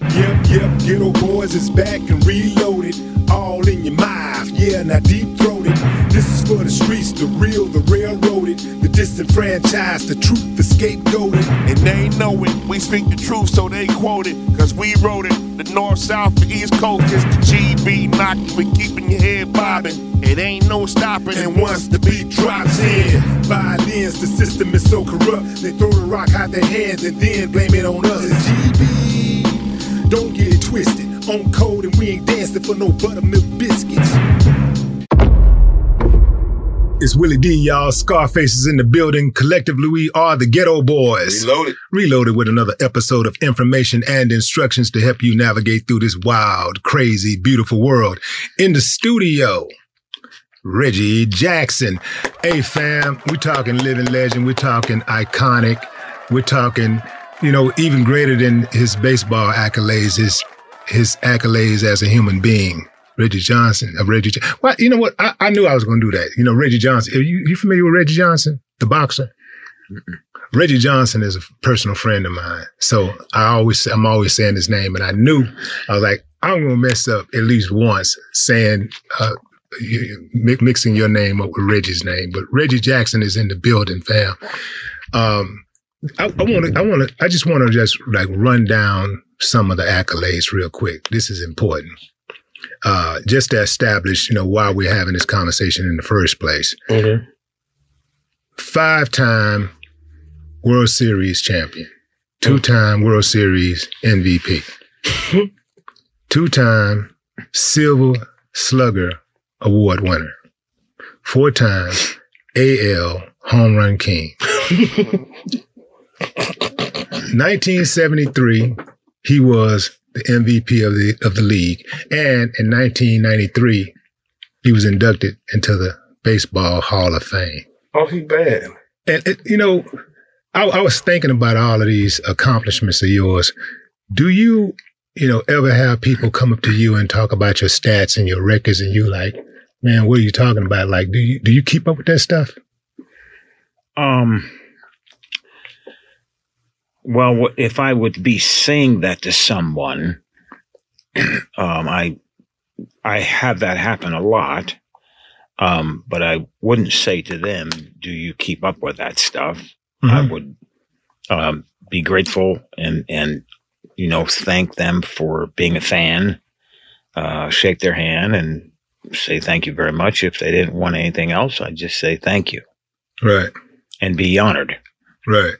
Yep, yep, Geto Boys is back and reloaded. All in your mouth, yeah, now deep throated. This is for the streets, the real, the railroaded, the disenfranchised, the truth, the scapegoated. And they know it, we speak the truth, so they quote it. Cause we wrote it. The north, south, the east coast is the GB knocking, we keeping your head bobbing. It ain't no stopping. And once the beat drops in, violins, the system is so corrupt. They throw the rock out their hands and then blame it on us. It's GB, don't get it twisted. On cold and we ain't dancing for no buttermilk biscuits. It's Willie D, y'all. Scarface is in the building. Collectively, we are the Geto Boys. Reloaded. Reloaded with another episode of information and instructions to help you navigate through this wild, crazy, beautiful world. In the studio, Reggie Jackson. Hey, fam, we're talking living legend. We're talking iconic. We're talking, you know, even greater than his baseball accolades, his his accolades as a human being. Reggie Johnson of Reggie. Jo- well, you know what? I, I knew I was going to do that. You know, Reggie Johnson. Are you, you familiar with Reggie Johnson, the boxer? Reggie Johnson is a personal friend of mine. So I always, I'm always saying his name. And I knew, I was like, I'm going to mess up at least once saying, uh, you- mixing your name up with Reggie's name. But Reggie Jackson is in the building, fam. Um, I want to, I want to, I just want to just like run down some of the accolades real quick. This is important. Uh, just to establish, you know, why we're having this conversation in the first place. Five time World Series champion, two time World Series MVP, two time Silver Slugger Award winner, four time AL Home Run King. 1973, he was the MVP of the of the league, and in 1993, he was inducted into the Baseball Hall of Fame. Oh, he bad. And it, you know, I, I was thinking about all of these accomplishments of yours. Do you, you know, ever have people come up to you and talk about your stats and your records, and you like, man, what are you talking about? Like, do you do you keep up with that stuff? Um. Well, if I would be saying that to someone, um, I I have that happen a lot. Um, but I wouldn't say to them, "Do you keep up with that stuff?" I would um, be grateful and and you know thank them for being a fan, uh, shake their hand, and say thank you very much. If they didn't want anything else, I'd just say thank you Right. and be honored. Right.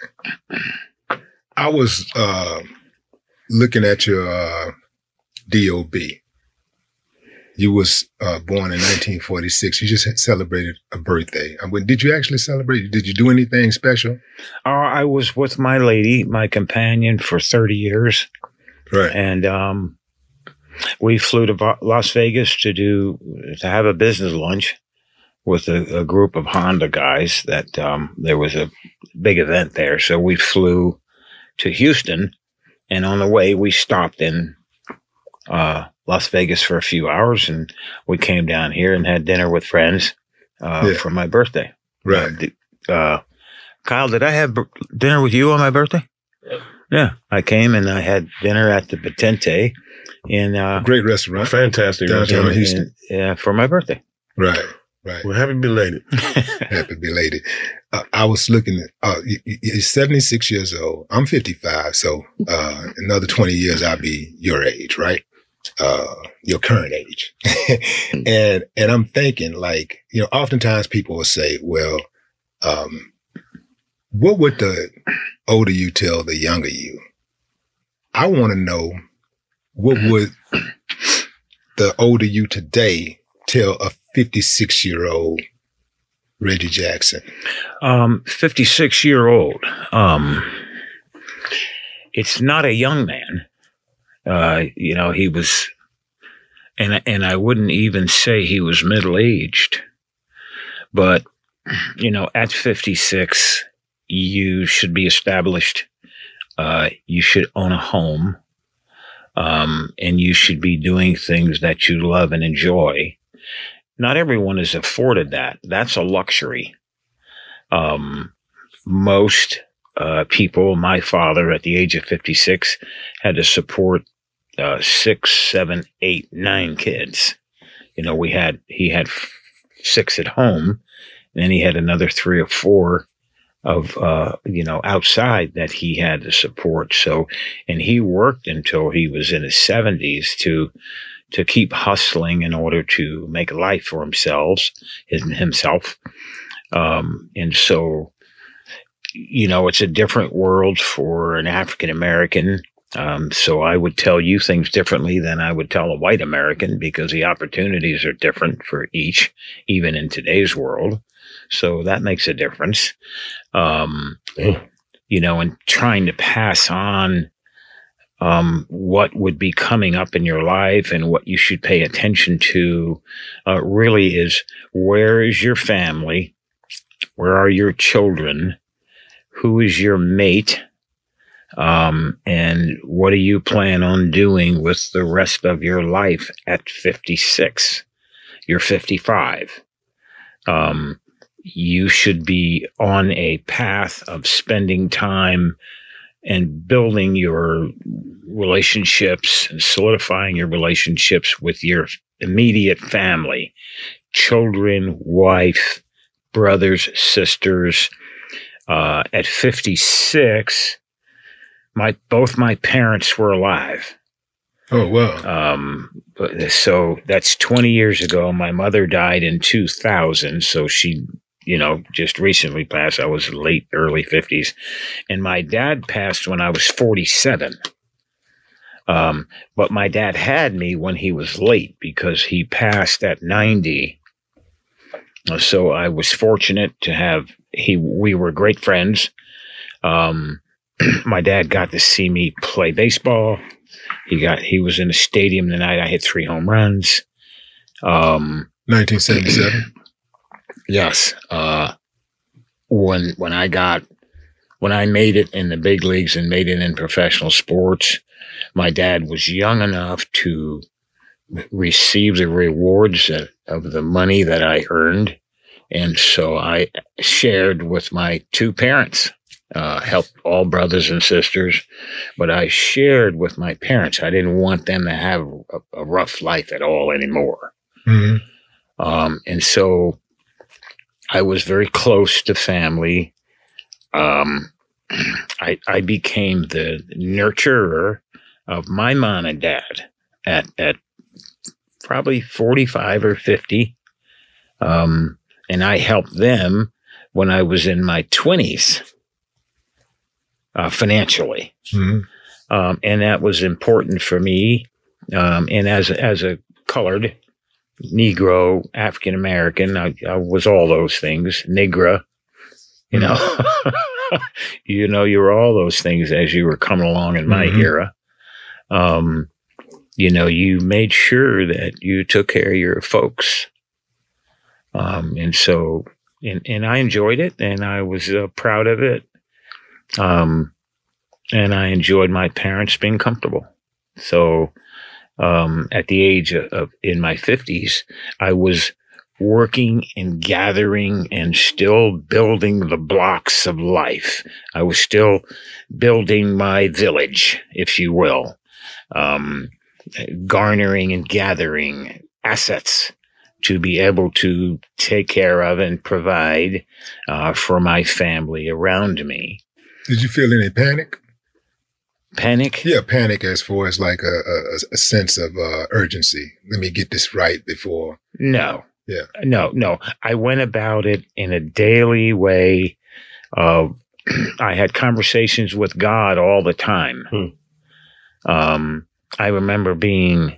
I was uh, looking at your uh, D.O.B. You was uh, born in 1946. You just celebrated a birthday. Uh, when- Did you actually celebrate? Did you do anything special? Uh, I was with my lady, my companion, for 30 years. Right. and um, we flew to Las Vegas to do to have a business lunch with a, a group of Honda guys. That um, there was a big event there, so we flew to Houston, and on the way we stopped in uh, Las Vegas for a few hours, and we came down here and had dinner with friends uh, Yeah. for my birthday. Right. Uh, uh, Kyle, did I have b- dinner with you on my birthday? Yeah, I came and I had dinner at the Potente in uh, Great restaurant. Fantastic. Downtown restaurant. Houston. in- yeah, for my birthday. Right. Right. Well, happy belated. Happy belated. Uh, I was looking at, uh, y- y- you're 76 years old. I'm 55. So, uh, another 20 years, I'll be your age, right? Uh, your current age. and, and I'm thinking like, you know, oftentimes people will say, well, um, what would the older you tell the younger you? I want to know what would the older you today tell a 56 year old Reggie Jackson? Um, 56 year old. Um, it's not a young man. Uh, you know, he was, and, and I wouldn't even say he was middle aged, but, you know, at 56, you should be established. Uh, you should own a home. Um, and you should be doing things that you love and enjoy. Not everyone is afforded that. That's a luxury um, most uh, people, my father at the age of 56 had to support uh, six, seven, eight, nine kids. You know, we had, he had f- six at home, and then he had another three or four of, uh, you know, outside that he had to support. So, and he worked until he was in his 70s to, to keep hustling in order to make a life for himself, his, himself. Um, and so, you know, it's a different world for an African American. Um, so I would tell you things differently than I would tell a white American because the opportunities are different for each, even in today's world. So that makes a difference. Um, Yeah. you know, and trying to pass on um, what would be coming up in your life and what you should pay attention to uh, really is where is your family? Where are your children? Who is your mate? Um, and what do you plan on doing with the rest of your life at 56? You're 55. Um, you should be on a path of spending time and building your relationships and solidifying your relationships with your immediate family, children, wife, brothers, sisters. Uh, at 56, my both my parents were alive. Oh, wow. Um, but- so that's 20 years ago. My mother died in 2000, so she, you know, just recently passed. I was late, early 50s, and my dad passed when I was 47. Um, but my dad had me when he was late because he passed at 90. So I was fortunate to have he. We were great friends. Um, my dad got to see me play baseball. He got he was in the stadium the night I hit three home runs. Um, 1977. yes. Uh, when when I got when I made it in the big leagues and made it in professional sports, my dad was young enough to receive the rewards of- of the money that I earned, and so I shared with my two parents. Uh, helped all brothers and sisters, but I shared with my parents. I didn't want them to have a, a rough life at all anymore. hmm Um, and so I was very close to family. Um, I, I became the nurturer of my mom and dad at, at probably 45 or 50. Um, and I helped them when I was in my 20s uh, financially. hmm Um, and that was important for me Um, and as as a colored Negro, African American, I, I was all those things. Negra, you know, you know, you were all those things as you were coming along in my Mhm. era. Um, you know, you made sure that you took care of your folks. Um, and so, and, and I enjoyed it and I was uh, proud of it. Um, and I enjoyed my parents being comfortable. So, um, at the age of, of in my fifties, I was working and gathering and still building the blocks of life. I was still building my village, if you will, um, garnering and gathering assets to be able to take care of and provide uh, for my family around me. Did you feel any panic? Panic? Yeah, panic as far as like a, a, a sense of uh, urgency. Let me get this right before. No. Yeah. No, no. I went about it in a daily way. Uh, I had conversations with God all the time. Um, I remember being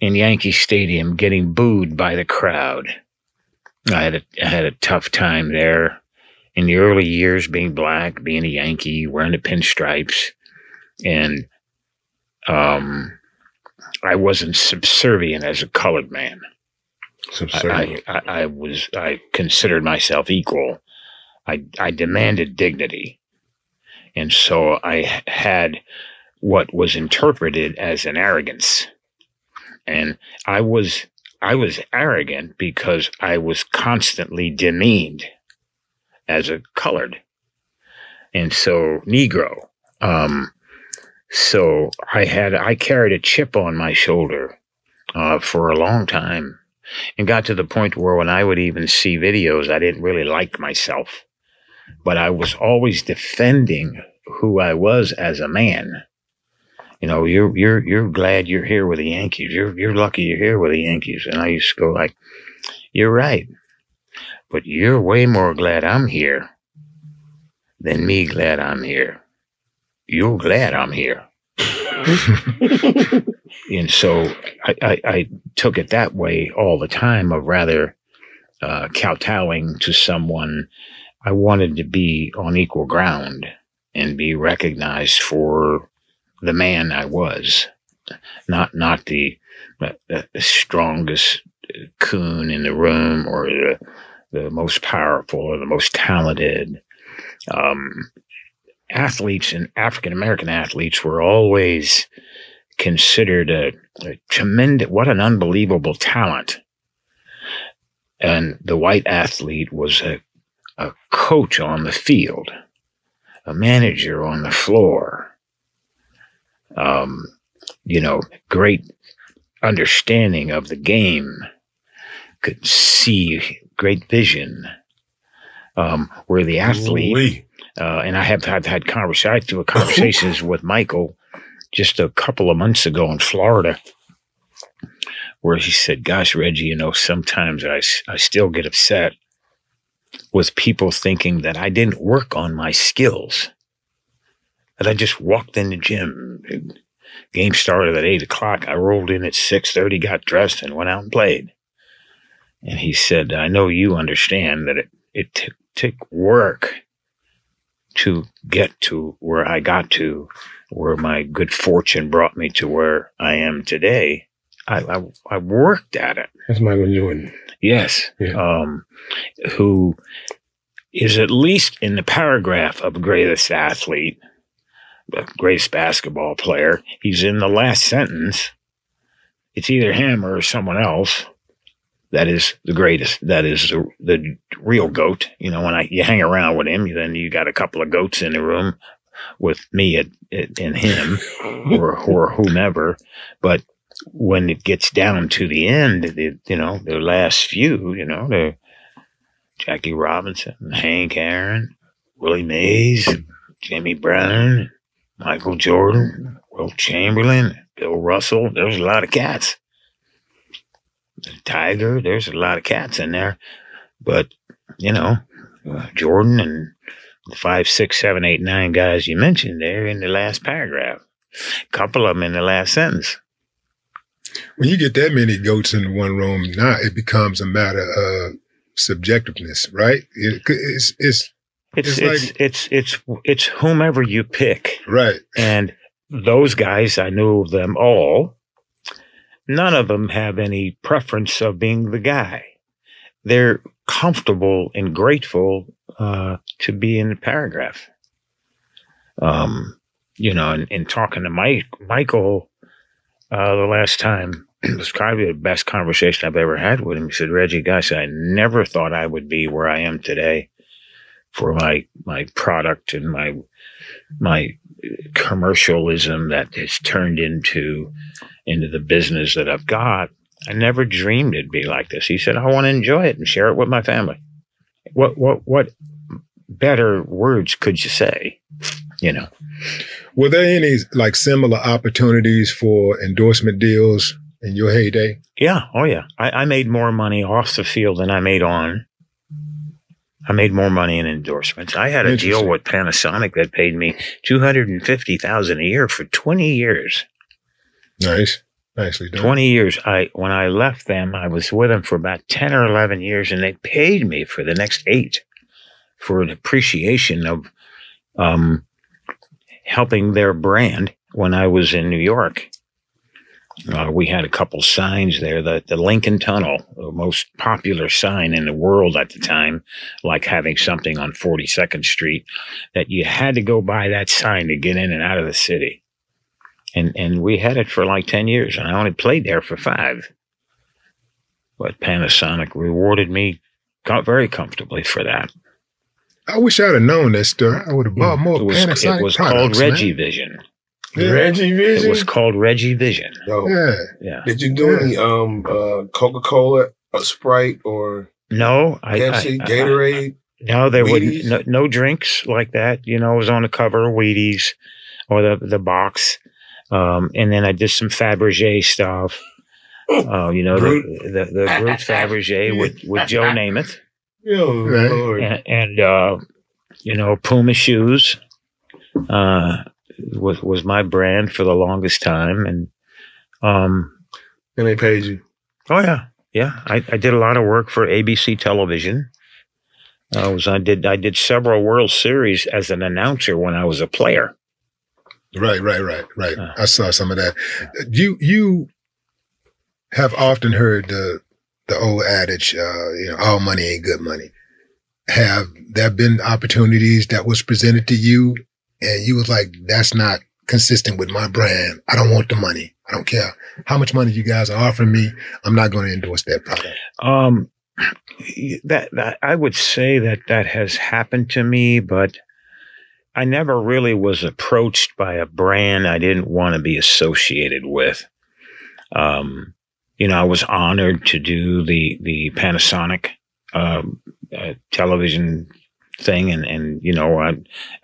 in Yankee Stadium getting booed by the crowd. I had a, I had a tough time there in the early years being black, being a Yankee, wearing the pinstripes. And um, I wasn't subservient as a colored man. I, I, I was I considered myself equal. I I demanded dignity, and so I had what was interpreted as an arrogance, and I was I was arrogant because I was constantly demeaned as a colored, and so Negro. Um, so I had I carried a chip on my shoulder uh, for a long time and got to the point where when I would even see videos, I didn't really like myself, but I was always defending who I was as a man. You know, you're you're you're glad you're here with the Yankees. You're you're lucky you're here with the Yankees. And I used to go like, "You're right, but you're way more glad I'm here than me glad I'm here. You're glad I'm here." and so I, I, I took it that way all the time of rather uh, kowtowing to someone. I wanted to be on equal ground and be recognized for the man I was, not not the, the, the strongest coon in the room or the the most powerful or the most talented. Um, athletes and African American athletes were always considered a, a tremendous, what an unbelievable talent. And the white athlete was a, a coach on the field, a manager on the floor. Um, you know, great understanding of the game, could see great vision. Um, where the athlete, uh, and I have, have had conversations, conversations with Michael just a couple of months ago in Florida, where he said, Gosh, Reggie, you know, sometimes I I still get upset with people thinking that I didn't work on my skills, that I just walked in the gym. Game started at eight o'clock. I rolled in at six thirty, got dressed, and went out and played. And he said, "I know you understand that it it took took work to get to where I got to, where my good fortune brought me to where I am today. I I, I worked at it. That's Michael Jordan. Yes. Um, who is at least in the paragraph of greatest athlete, the greatest basketball player. He's in the last sentence. It's either him or someone else. That is the greatest. That is the, the real goat. You know, when I you hang around with him, then you got a couple of goats in the room with me and, and him or, or whomever. But when it gets down to the end, the, you know, the last few, you know, the Jackie Robinson, Hank Aaron, Willie Mays, Jimmy Brown, Michael Jordan, Wilt Chamberlain, Bill Russell. There's a lot of cats. The Tiger, there's a lot of cats in there. But, you know, uh, Jordan and the five, six, seven, eight, nine guys you mentioned there in the last paragraph. A couple of them in the last sentence. When you get that many goats in one room, now it becomes a matter of subjectiveness, right? It, it's, it's, It's It's it's, like- it's it's it's whomever you pick, right. and those guys I knew them all. None of them have any preference of being the guy. They're comfortable and grateful uh, to be in the paragraph. Um, you know, and, and talking to Mike, Michael, uh, the last time was probably the best conversation I've ever had with him. He said, Reggie, gosh, I never thought I would be where I am today for my, my product and my, my commercialism that has turned into, into the business that I've got. I never dreamed it'd be like this. He said, I want to enjoy it and share it with my family. What, what, what better words could you say? You know, Were there any like similar opportunities for endorsement deals in your heyday? Yeah. Oh, yeah. I, I made more money off the field than I made on. I made more money in endorsements. I had a deal with Panasonic that paid me two hundred and fifty thousand a year for twenty years. Nice. Nicely done. Twenty years. I when I left them, I was with them for about ten or eleven years, and they paid me for the next eight for an appreciation of um, helping their brand when I was in New York. Uh, we had a couple signs there. The, the Lincoln Tunnel, the most popular sign in the world at the time, like having something on 42nd Street, that you had to go by that sign to get in and out of the city. And, and we had it for like 10 years, and I only played there for five. But Panasonic rewarded me co- very comfortably for that. I wish I'd have known that stuff. I would have bought more It was, Panasonic it was products, called. Reggie Vision. Yeah. Reggie It was called Reggie Vision. Yo, Yeah. Yeah. Did you do any um uh Coca Cola, a Sprite, or No, I, Pepsi, I- I- Gatorade? No, there would Wheaties? no, no drinks like that. You know, it was on the cover of Wheaties or the the box. Um, and then I did some Fabergé stuff. Uh, you know, Brut. the, the, the Brut Fabergé with, with Joe Namath Yo, Right. Lord. and, and uh, you know, Puma shoes, uh, was, was my brand for the longest time. And, um, And they paid you. Oh yeah, yeah. I, I did a lot of work for ABC Television. I was I did I did several World Series as an announcer when I was a player. Right, right, right, right. Uh. I saw some of that. You you have often heard the the old adage, uh, you know, all money ain't good money. Have there been opportunities that was presented to you and you was like, that's not consistent with my brand. I don't want the money. I don't care how much money you guys are offering me. I'm not going to endorse that product. Um, that that I would say that that has happened to me, but I never really was approached by a brand I didn't want to be associated with. Um, you know, I was honored to do the the Panasonic um, uh, television thing, and and you know, I,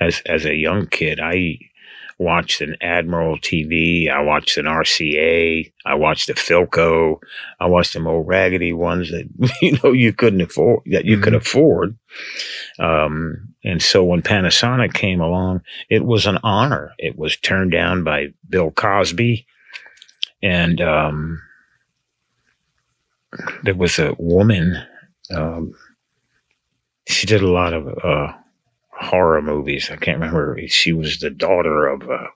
as as a young kid, I watched an Admiral TV, I watched an RCA, I watched a Philco, I watched them old raggedy ones that you know you couldn't afford that you could afford. Um, and so when Panasonic came along, it was an honor. It was turned down by Bill Cosby, and um, there was a woman. Um, she did a lot of uh, horror movies. I can't remember. She was the daughter of uh,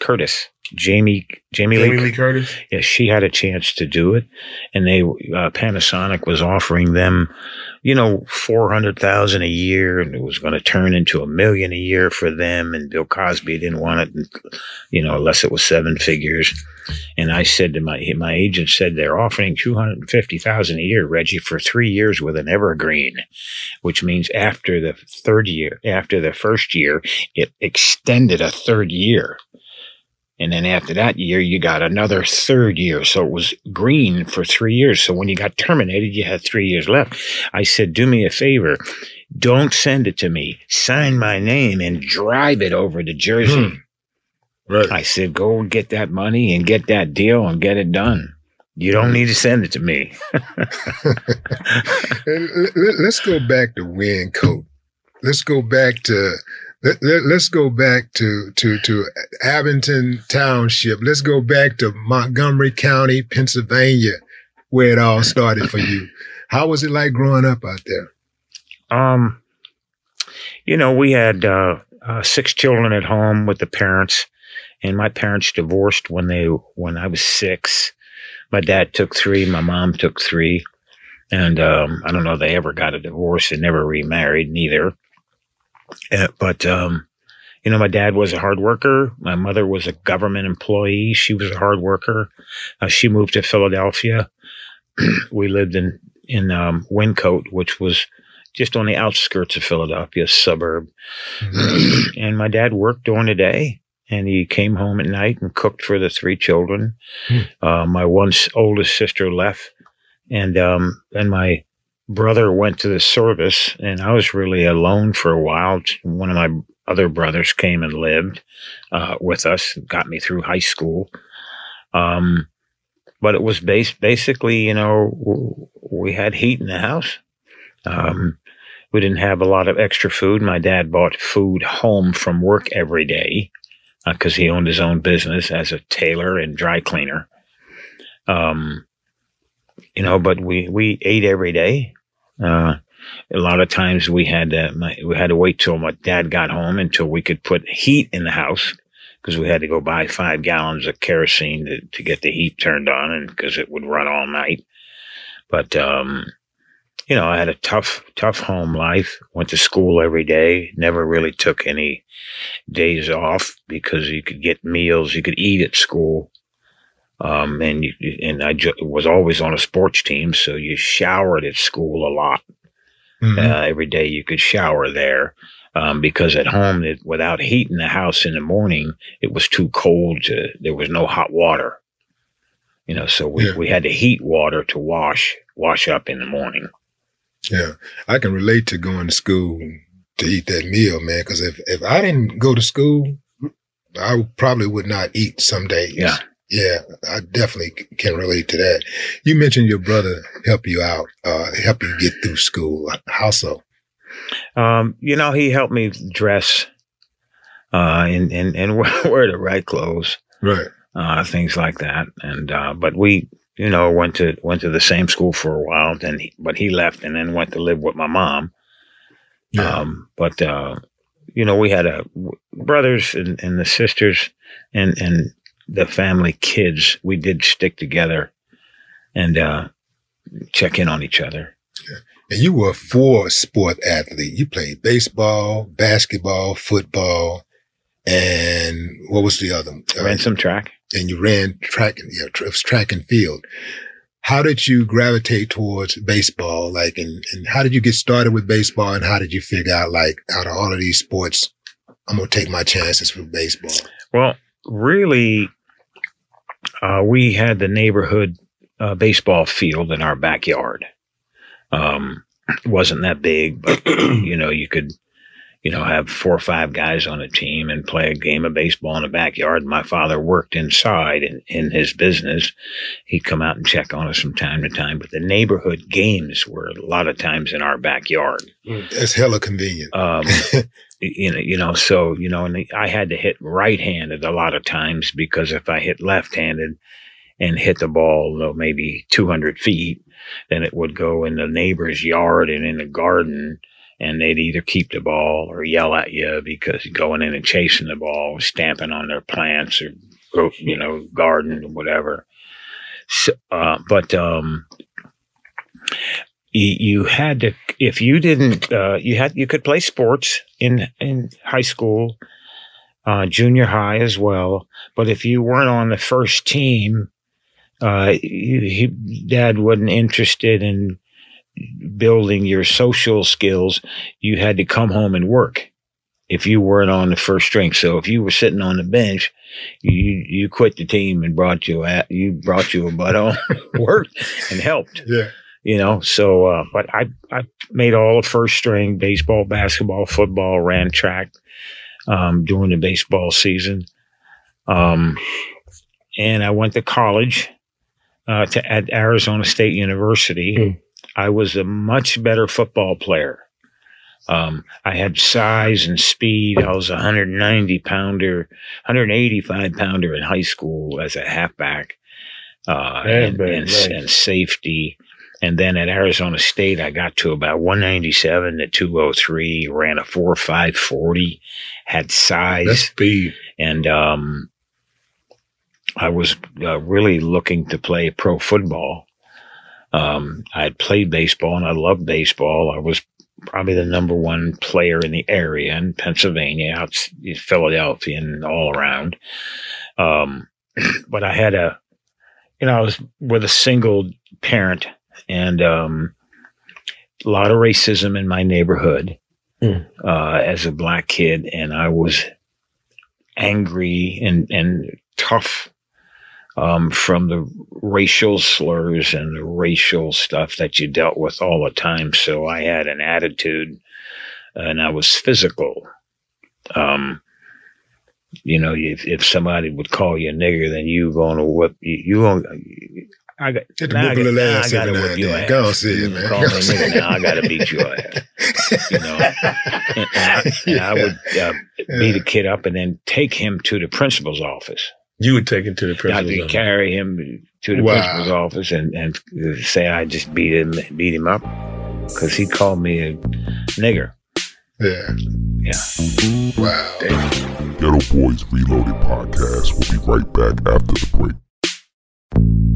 Curtis. Jamie Jamie, Jamie Lee Lee Curtis. yeah, she had a chance to do it, and they uh, Panasonic was offering them, you know, four hundred thousand a year, and it was going to turn into a million a year for them. And Bill Cosby didn't want it, you know, unless it was seven figures. And I said to my my agent said they're offering two hundred and fifty thousand a year, Reggie, for three years with an evergreen, which means after the third year, after the first year, it extended a third year. And then after that year, you got another third year. So it was green for three years. So when you got terminated, you had three years left. I said, do me a favor. Don't send it to me. Sign my name and drive it over to Jersey. Hmm. Right. I said, go and get that money and get that deal and get it done. You don't need to send it to me. And l- l- Let's go back to Wyncote. Let's go back to Let, let, us go back to, to, to Abington Township. Let's go back to Montgomery County, Pennsylvania, where it all started for you. How was it like growing up out there? Um, you know, we had uh, uh, six children at home with the parents, and my parents divorced when they when I was six. My dad took three, my mom took three, and um, I don't know if they ever got a divorce and never remarried neither. Uh, but um, you know, my dad was a hard worker. My mother was a government employee. She was a hard worker. Uh, she moved to Philadelphia. we lived in in um, Wyncote, which was just on the outskirts of Philadelphia, suburb. Mm-hmm. and my dad worked during the day and he came home at night and cooked for the three children. Mm. Uh, my once oldest sister left and, um, and my brother went to the service and I was really alone for a while. One of my other brothers came and lived, uh, with us, got me through high school. Um, but it was base, basically, you know, we had heat in the house. Um, we didn't have a lot of extra food. My dad bought food home from work every day because uh, he owned his own business as a tailor and dry cleaner. Um, you know, but we, we ate every day. Uh, a lot of times we had to, my, we had to wait till my dad got home until we could put heat in the house because we had to go buy five gallons of kerosene to, to get the heat turned on and because it would run all night. But, um, you know, I had a tough, tough home life, went to school every day, never really took any days off because you could get meals, you could eat at school. Um, and you, and I ju- was always on a sports team. So you showered at school a lot. Mm-hmm. Uh, every day you could shower there um, because at home, it, without heat in the house in the morning, it was too cold to, there was no hot water. You know, so we, yeah. we had to heat water to wash, wash up in the morning. Yeah. I can relate to going to school to eat that meal, man. Cause if, if I didn't go to school, I probably would not eat some days. Yeah. Yeah, I definitely can relate to that. You mentioned your brother help you out, uh, help you get through school. How so? Um, you know, he helped me dress, uh, and, and, and wear the right clothes. Right. Uh, things like that. And, uh, but we, you know, went to, went to the same school for a while. Then, he, but he left and then went to live with my mom. Yeah. Um, but, uh, you know, we had a brothers and, and the sisters and, and the family kids. We did stick together and, uh, check in on each other. Yeah. And you were a four sport athlete. You played baseball, basketball, football, and what was the other? Uh, ran some track. And you ran track, yeah, it was track and field. How did you gravitate towards baseball? Like, and, and how did you get started with baseball? And how did you figure out, like, out of all of these sports, I'm going to take my chances with baseball? Well, really, uh, we had the neighborhood uh, baseball field in our backyard. Um, wasn't that big, but you know, you could, you know, have four or five guys on a team and play a game of baseball in the backyard. My father worked inside in, in his business. He'd come out and check on us from time to time, but the neighborhood games were a lot of times in our backyard. That's hella convenient. Um, you know, you know, so, you know, and I had to hit right handed a lot of times because if I hit left handed and hit the ball, maybe 200 feet, then it would go in the neighbor's yard and in the garden and they'd either keep the ball or yell at you because going in and chasing the ball, stamping on their plants or, you know, garden or whatever. So, uh, but, um, you, you had to, if you didn't, uh, you had, you could play sports in, in high school, uh, junior high as well. But if you weren't on the first team, uh, he, he, dad wasn't interested in building your social skills. You had to come home and work if you weren't on the first string. So if you were sitting on the bench, you you quit the team and brought you at you brought you a butt on, worked and helped. Yeah. You know, so uh, but I I made all the first string baseball, basketball, football, ran track um, during the baseball season. Um, and I went to college uh, to at Arizona State University. Mm. I was a much better football player Um, I had size and speed. I was a 190 pounder, 185 pounder in high school as a halfback, uh, and, and, and safety. And then at Arizona State, I got to about 197 to 203, ran a 4 5 40, had size That's speed. and um, I was uh, really looking to play pro football. Um, I had played baseball and I loved baseball. I was probably the number one player in the area in Pennsylvania, out in Philadelphia, and all around. Um, but I had a, you know, I was with a single parent and um, a lot of racism in my neighborhood Mm. uh, as a black kid, and I was angry and and tough um, from the racial slurs and the racial stuff that you dealt with all the time. So I had an attitude, and I was physical. Um, you know, if if somebody would call you a nigger, then you going to whip you. You going I got. Get the now I book of got- the now last I gotta every now whip your ass. Go on, say it, You man. Call me a nigger now. I gotta beat your ass. You know, and, and I, and I would uh, beat a kid up and then take him to the principal's office. You would take it to the I principal's could office. carry him to the Wow. principal's office and, and say I just beat him beat him up because he called me a nigger. Yeah. Yeah. Wow. Geto Boys Reloaded podcast We'll be right back after the break.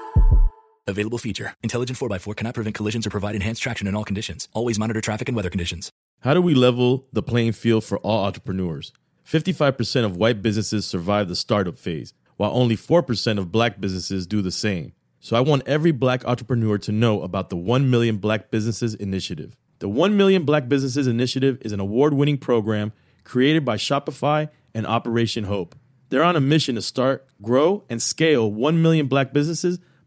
Available feature. Intelligent 4x4 cannot prevent collisions or provide enhanced traction in all conditions. Always monitor traffic and weather conditions. How do we level the playing field for all entrepreneurs? 55% of white businesses survive the startup phase, while only 4% of black businesses do the same. So I want every black entrepreneur to know about the 1 Million Black Businesses Initiative. The 1 Million Black Businesses Initiative is an award winning program created by Shopify and Operation Hope. They're on a mission to start, grow, and scale 1 million black businesses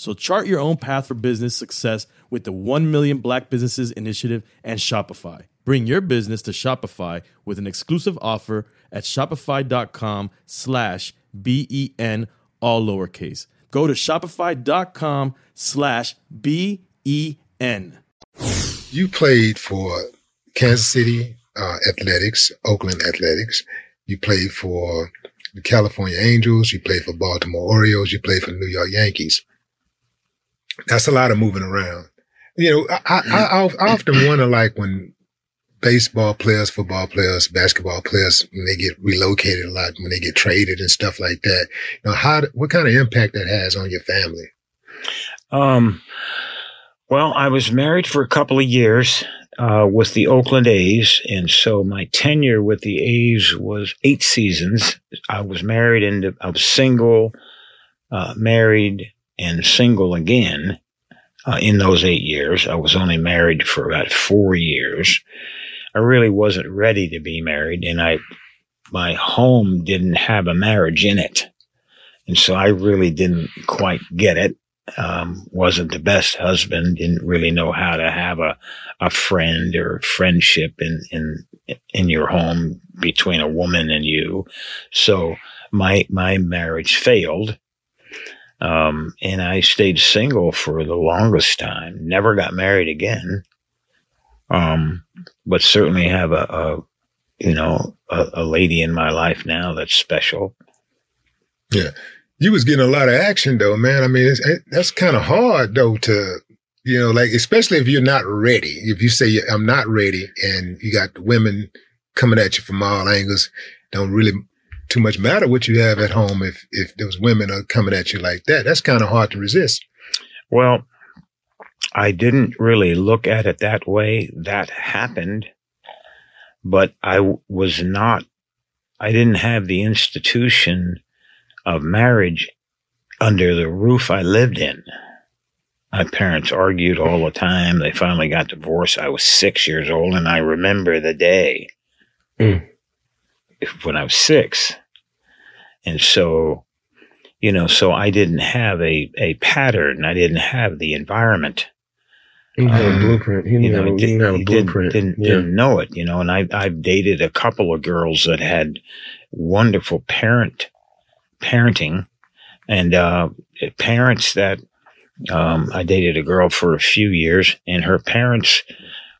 So chart your own path for business success with the 1 Million Black Businesses Initiative and Shopify. Bring your business to Shopify with an exclusive offer at shopify.com slash B-E-N, all lowercase. Go to shopify.com slash B-E-N. You played for Kansas City uh, Athletics, Oakland Athletics. You played for the California Angels. You played for Baltimore Orioles. You played for the New York Yankees. That's a lot of moving around. You know, I, I, I often wonder, like when baseball players, football players, basketball players, when they get relocated a lot, when they get traded and stuff like that, you know, how, what kind of impact that has on your family? Um, well, I was married for a couple of years uh, with the Oakland A's, and so my tenure with the A's was eight seasons. I was married and I was single, uh, married, and single again. Uh, in those eight years, I was only married for about four years. I really wasn't ready to be married, and I, my home didn't have a marriage in it, and so I really didn't quite get it um, wasn't the best husband, didn't really know how to have a, a friend or friendship in, in, in your home between a woman and you. So my, my marriage failed. Um, and I stayed single for the longest time, never got married again. Um, but certainly have a, a you know, a, a lady in my life now that's special. Yeah you was getting a lot of action though, man. I mean, it, that's kind of hard though to, you know, like, especially if you're not ready. If you say, I'm not ready and you got women coming at you from all angles, don't really too much matter what you have at home. If, if those women are coming at you like that, that's kind of hard to resist. Well, I didn't really look at it that way. That happened, but I was not, I didn't have the institution of marriage under the roof I lived in. My parents argued all the time. They finally got divorced. I was six years old, and I remember the day mm. when I was six. And so, you know, so I didn't have a, a pattern. I didn't have the environment. Um, have a blueprint. You, you know, know didn't, have a blueprint. Didn't, didn't, yeah. didn't know it, you know, and I, I've dated a couple of girls that had wonderful parent parenting and uh, parents that um, I dated a girl for a few years, and her parents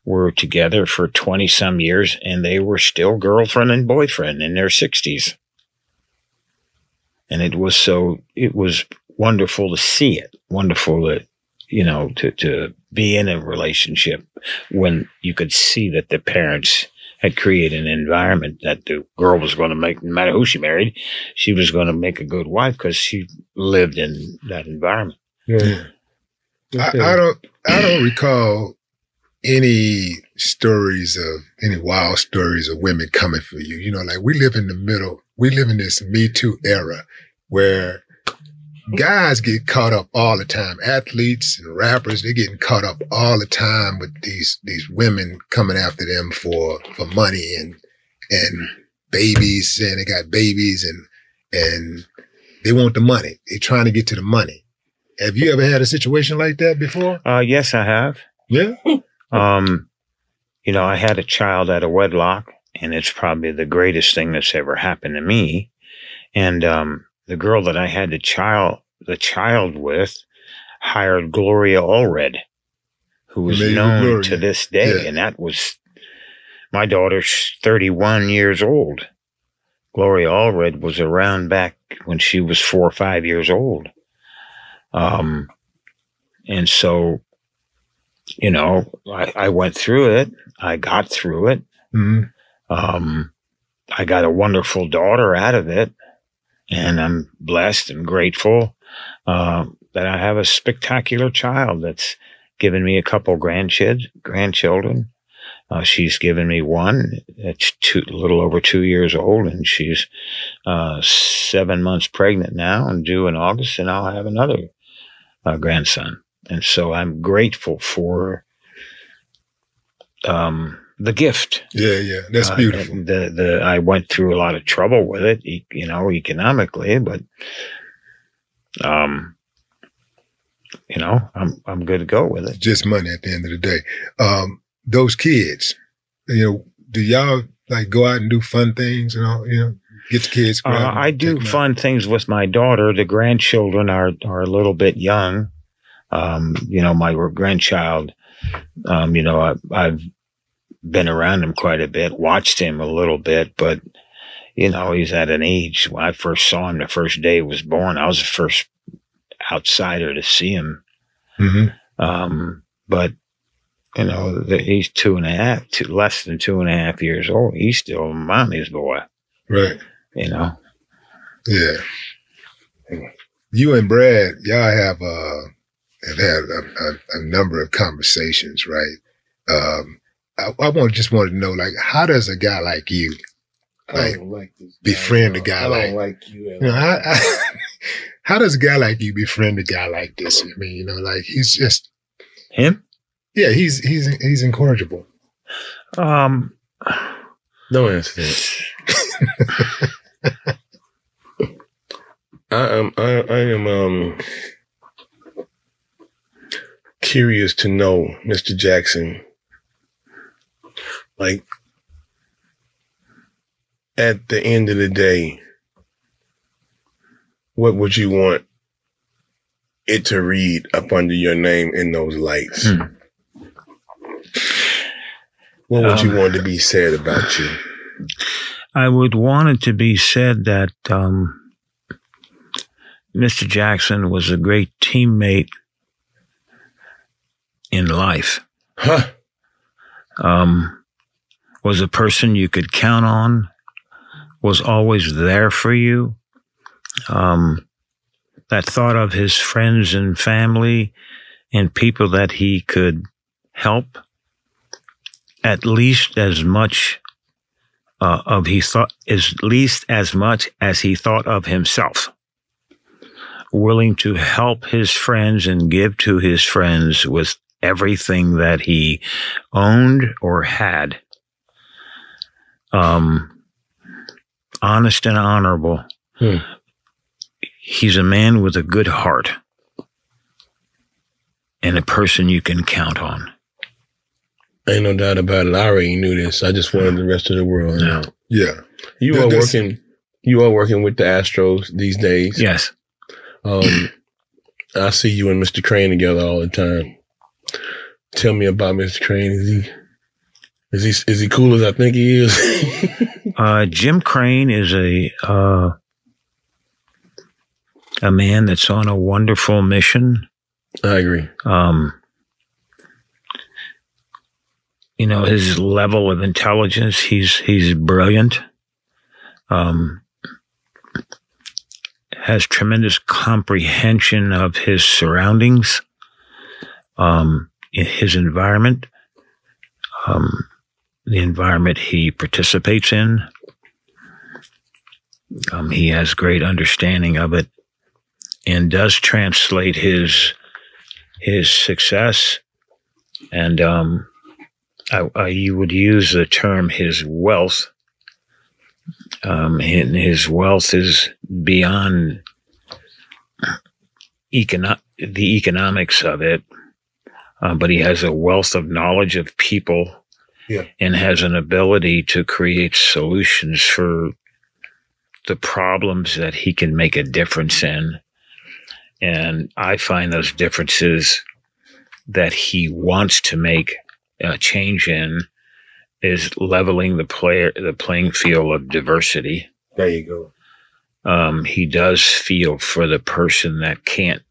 were together for 20 some years, and they were still girlfriend and boyfriend in their 60s. And it was so, it was wonderful to see it, wonderful to, you know, to, to be in a relationship when you could see that the parents had created an environment that the girl was going to make, no matter who she married, she was going to make a good wife because she lived in that environment. Yeah. I, I don't, I don't recall any stories of any wild stories of women coming for you. You know, like we live in the middle, we live in this Me Too era where guys get caught up all the time. Athletes and rappers, they're getting caught up all the time with these, these women coming after them for, for money and, and babies and they got babies and, and they want the money. They're trying to get to the money. Have you ever had a situation like that before? Uh, yes, I have. Yeah. um, you know, I had a child out of wedlock and it's probably the greatest thing that's ever happened to me. And, um, the girl that I had the child the child with hired Gloria Allred, who was known to this day, yeah. and that was my daughter's 31 years old. Gloria Allred was around back when she was four or five years old. Um, and so, you know, I, I went through it. I got through it. Mm-hmm. Um, I got a wonderful daughter out of it and I'm blessed and grateful uh, that I have a spectacular child that's given me a couple grandkids, grandchildren. Uh, she's given me one that's two, a little over two years old, and she's uh, seven months pregnant now and due in August, and I'll have another uh, grandson. And so I'm grateful for um, the gift. Yeah, yeah, that's uh, beautiful. The the I went through a lot of trouble with it, you know, economically, but um, you know, I'm I'm good to go with it. Just money at the end of the day. Um, those kids, you know, do y'all like go out and do fun things and all, you know? Get the kids. Uh, I do fun things with my daughter. The grandchildren are are a little bit young. Um, you know, my grandchild, um, you know, I, I've been around him quite a bit, watched him a little bit, but you know, he's at an age when I first saw him the first day he was born. I was the first outsider to see him. Mm-hmm. Um, but you know, the, he's two and a half, two, less than two and a half years old. He's still mommy's boy, Right. you know. Yeah. You and Brad, y'all have uh have had a, a, a number of conversations, right? Um, I, I want just wanted to know, like, how does a guy like you, like, don't like this. befriend a guy. guy I like, don't like you. At you know, all. how, I, how does a guy like you befriend a guy like this? I mean, you know, like he's just Him? yeah, he's he's he's incorrigible. Um, Don't answer that. I am I, I am um curious to know, Mr. Jackson. Like at the end of the day, what would you want it to read up under your name in those lights? Hmm. What would you Um, want to be said about you? I would want it to be said that um, Mr. Jackson was a great teammate in life. Huh? Um, was a person you could count on. Was always there for you. Um, that thought of his friends and family and people that he could help at least as much uh, of he thought as least as much as he thought of himself willing to help his friends and give to his friends with everything that he owned or had um honest and honorable Hmm. he's a man with a good heart and a person you can count on Ain't no doubt about it. I already knew this. I just wanted the rest of the world to know. Yeah. You Th- are working. You are working with the Astros these days. yes Um, I see you and Mr. Crane together all the time. Tell me about Mr. Crane. Is he is he is he cool as I think he is? Uh, Jim Crane is a uh, a man that's on a wonderful mission. I agree. Um, you know his level of intelligence. He's he's brilliant. Um, has tremendous comprehension of his surroundings, um, in his environment, um, the environment he participates in. Um, he has great understanding of it and does translate his his success and um, I, I, you would use the term his wealth. Um, and his wealth is beyond econo- the economics of it, uh, but he has a wealth of knowledge of people Yeah. and has an ability to create solutions for the problems that he can make a difference in. And I find those differences that he wants to make a change in is leveling the player the playing field of diversity. There you go. Um, he does feel for the person that can't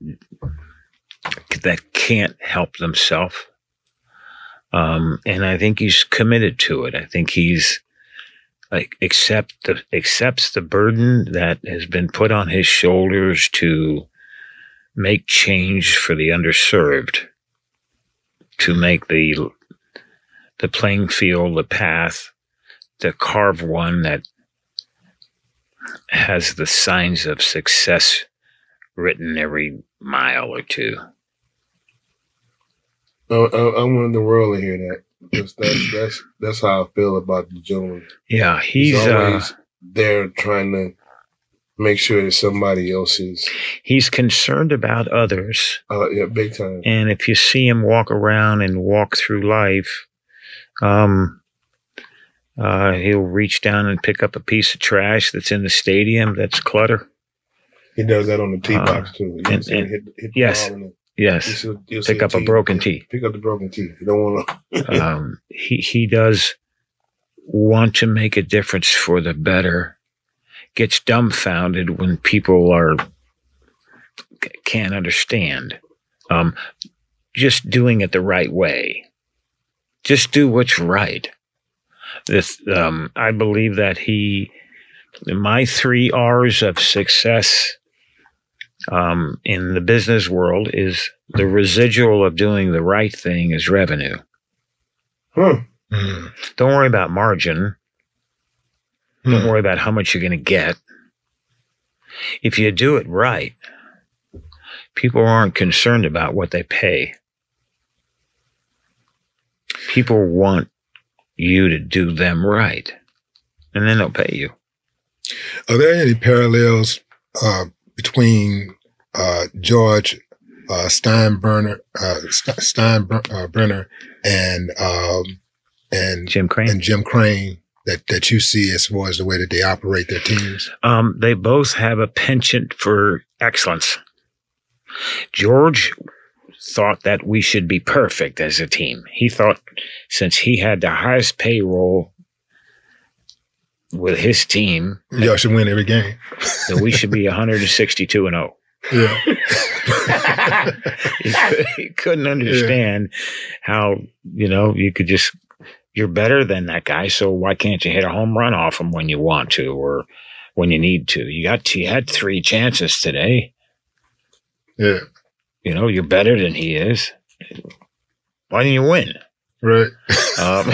that can't help themselves. Um, and I think he's committed to it. I think he's like accept the accepts the burden that has been put on his shoulders to make change for the underserved, to make the the playing field, the path, to carve one that has the signs of success written every mile or two. I, I, I wanted the world to hear that. Because that's that's that's how I feel about the gentleman. Yeah, he's uh, always there trying to make sure that somebody else is he's concerned about others. uh, yeah, big time. And if you see him walk around and walk through life, um, uh, he'll reach down and pick up a piece of trash that's in the stadium that's clutter. He does that on the tee Uh, box too. And- and- hit, hit the yes. and Yes, you'll- you'll pick up a tee. broken tee. Pick up the broken tee. You don't want to. um, he he does want to make a difference for the better gets dumbfounded when people are can't understand. Um, just doing it the right way. Just do what's right. This, um, I believe that he, my three R's of success um, in the business world is the residual of doing the right thing is revenue. Hmm. Don't worry about margin. Don't worry about how much you're going to get. If you do it right, people aren't concerned about what they pay. People want you to do them right, and then they'll pay you. Are there any parallels uh, between uh, George uh, Steinbrenner, uh, Steinbrenner, and um, and Jim Crane and Jim Crane that that you see as far as the way that they operate their teams? Um, they both have a penchant for excellence. George thought that we should be perfect as a team. He thought since he had the highest payroll with his team, Y'all should win every game. that we should be 162 and 0. Yeah. he, he couldn't understand how you know you could just you're better than that guy so why can't you hit a home run off him when you want to or when you need to you got you had three chances today Yeah. you know you're better than he is why didn't you win Right. um,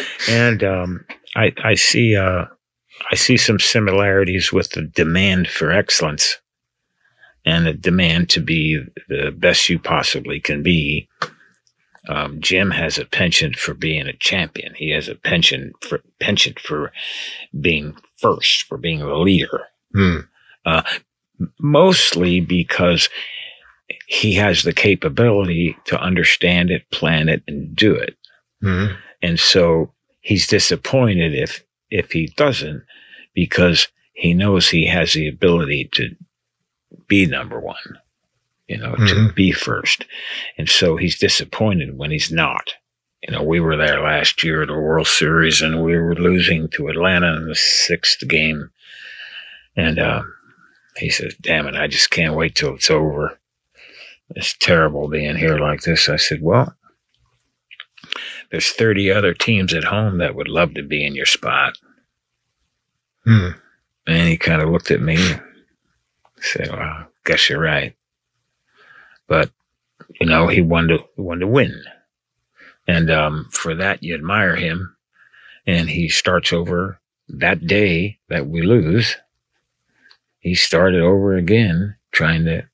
and um, I I see uh, I see some similarities with the demand for excellence and the demand to be the best you possibly can be. Um, Jim has a penchant for being a champion. He has a penchant for penchant for being first, for being a leader. Hmm. Uh, mostly because he has the capability to understand it, plan it, and do it. Mhm. And so he's disappointed if if he doesn't, because he knows he has the ability to be number one, you know, to Mhm. be first. And so he's disappointed when he's not. You know, we were there last year at the World Series and we were losing to Atlanta in the sixth game. And uh, he says, Damn it, I just can't wait till it's over. It's terrible being here like this. I said, Well, there's 30 other teams at home that would love to be in your spot. Hmm. And he kind of looked at me and said, Well, guess you're right. But, you know, he wanted to, he wanted to win. And um, for that, you admire him. And he starts over that day that we lose. He started over again, trying to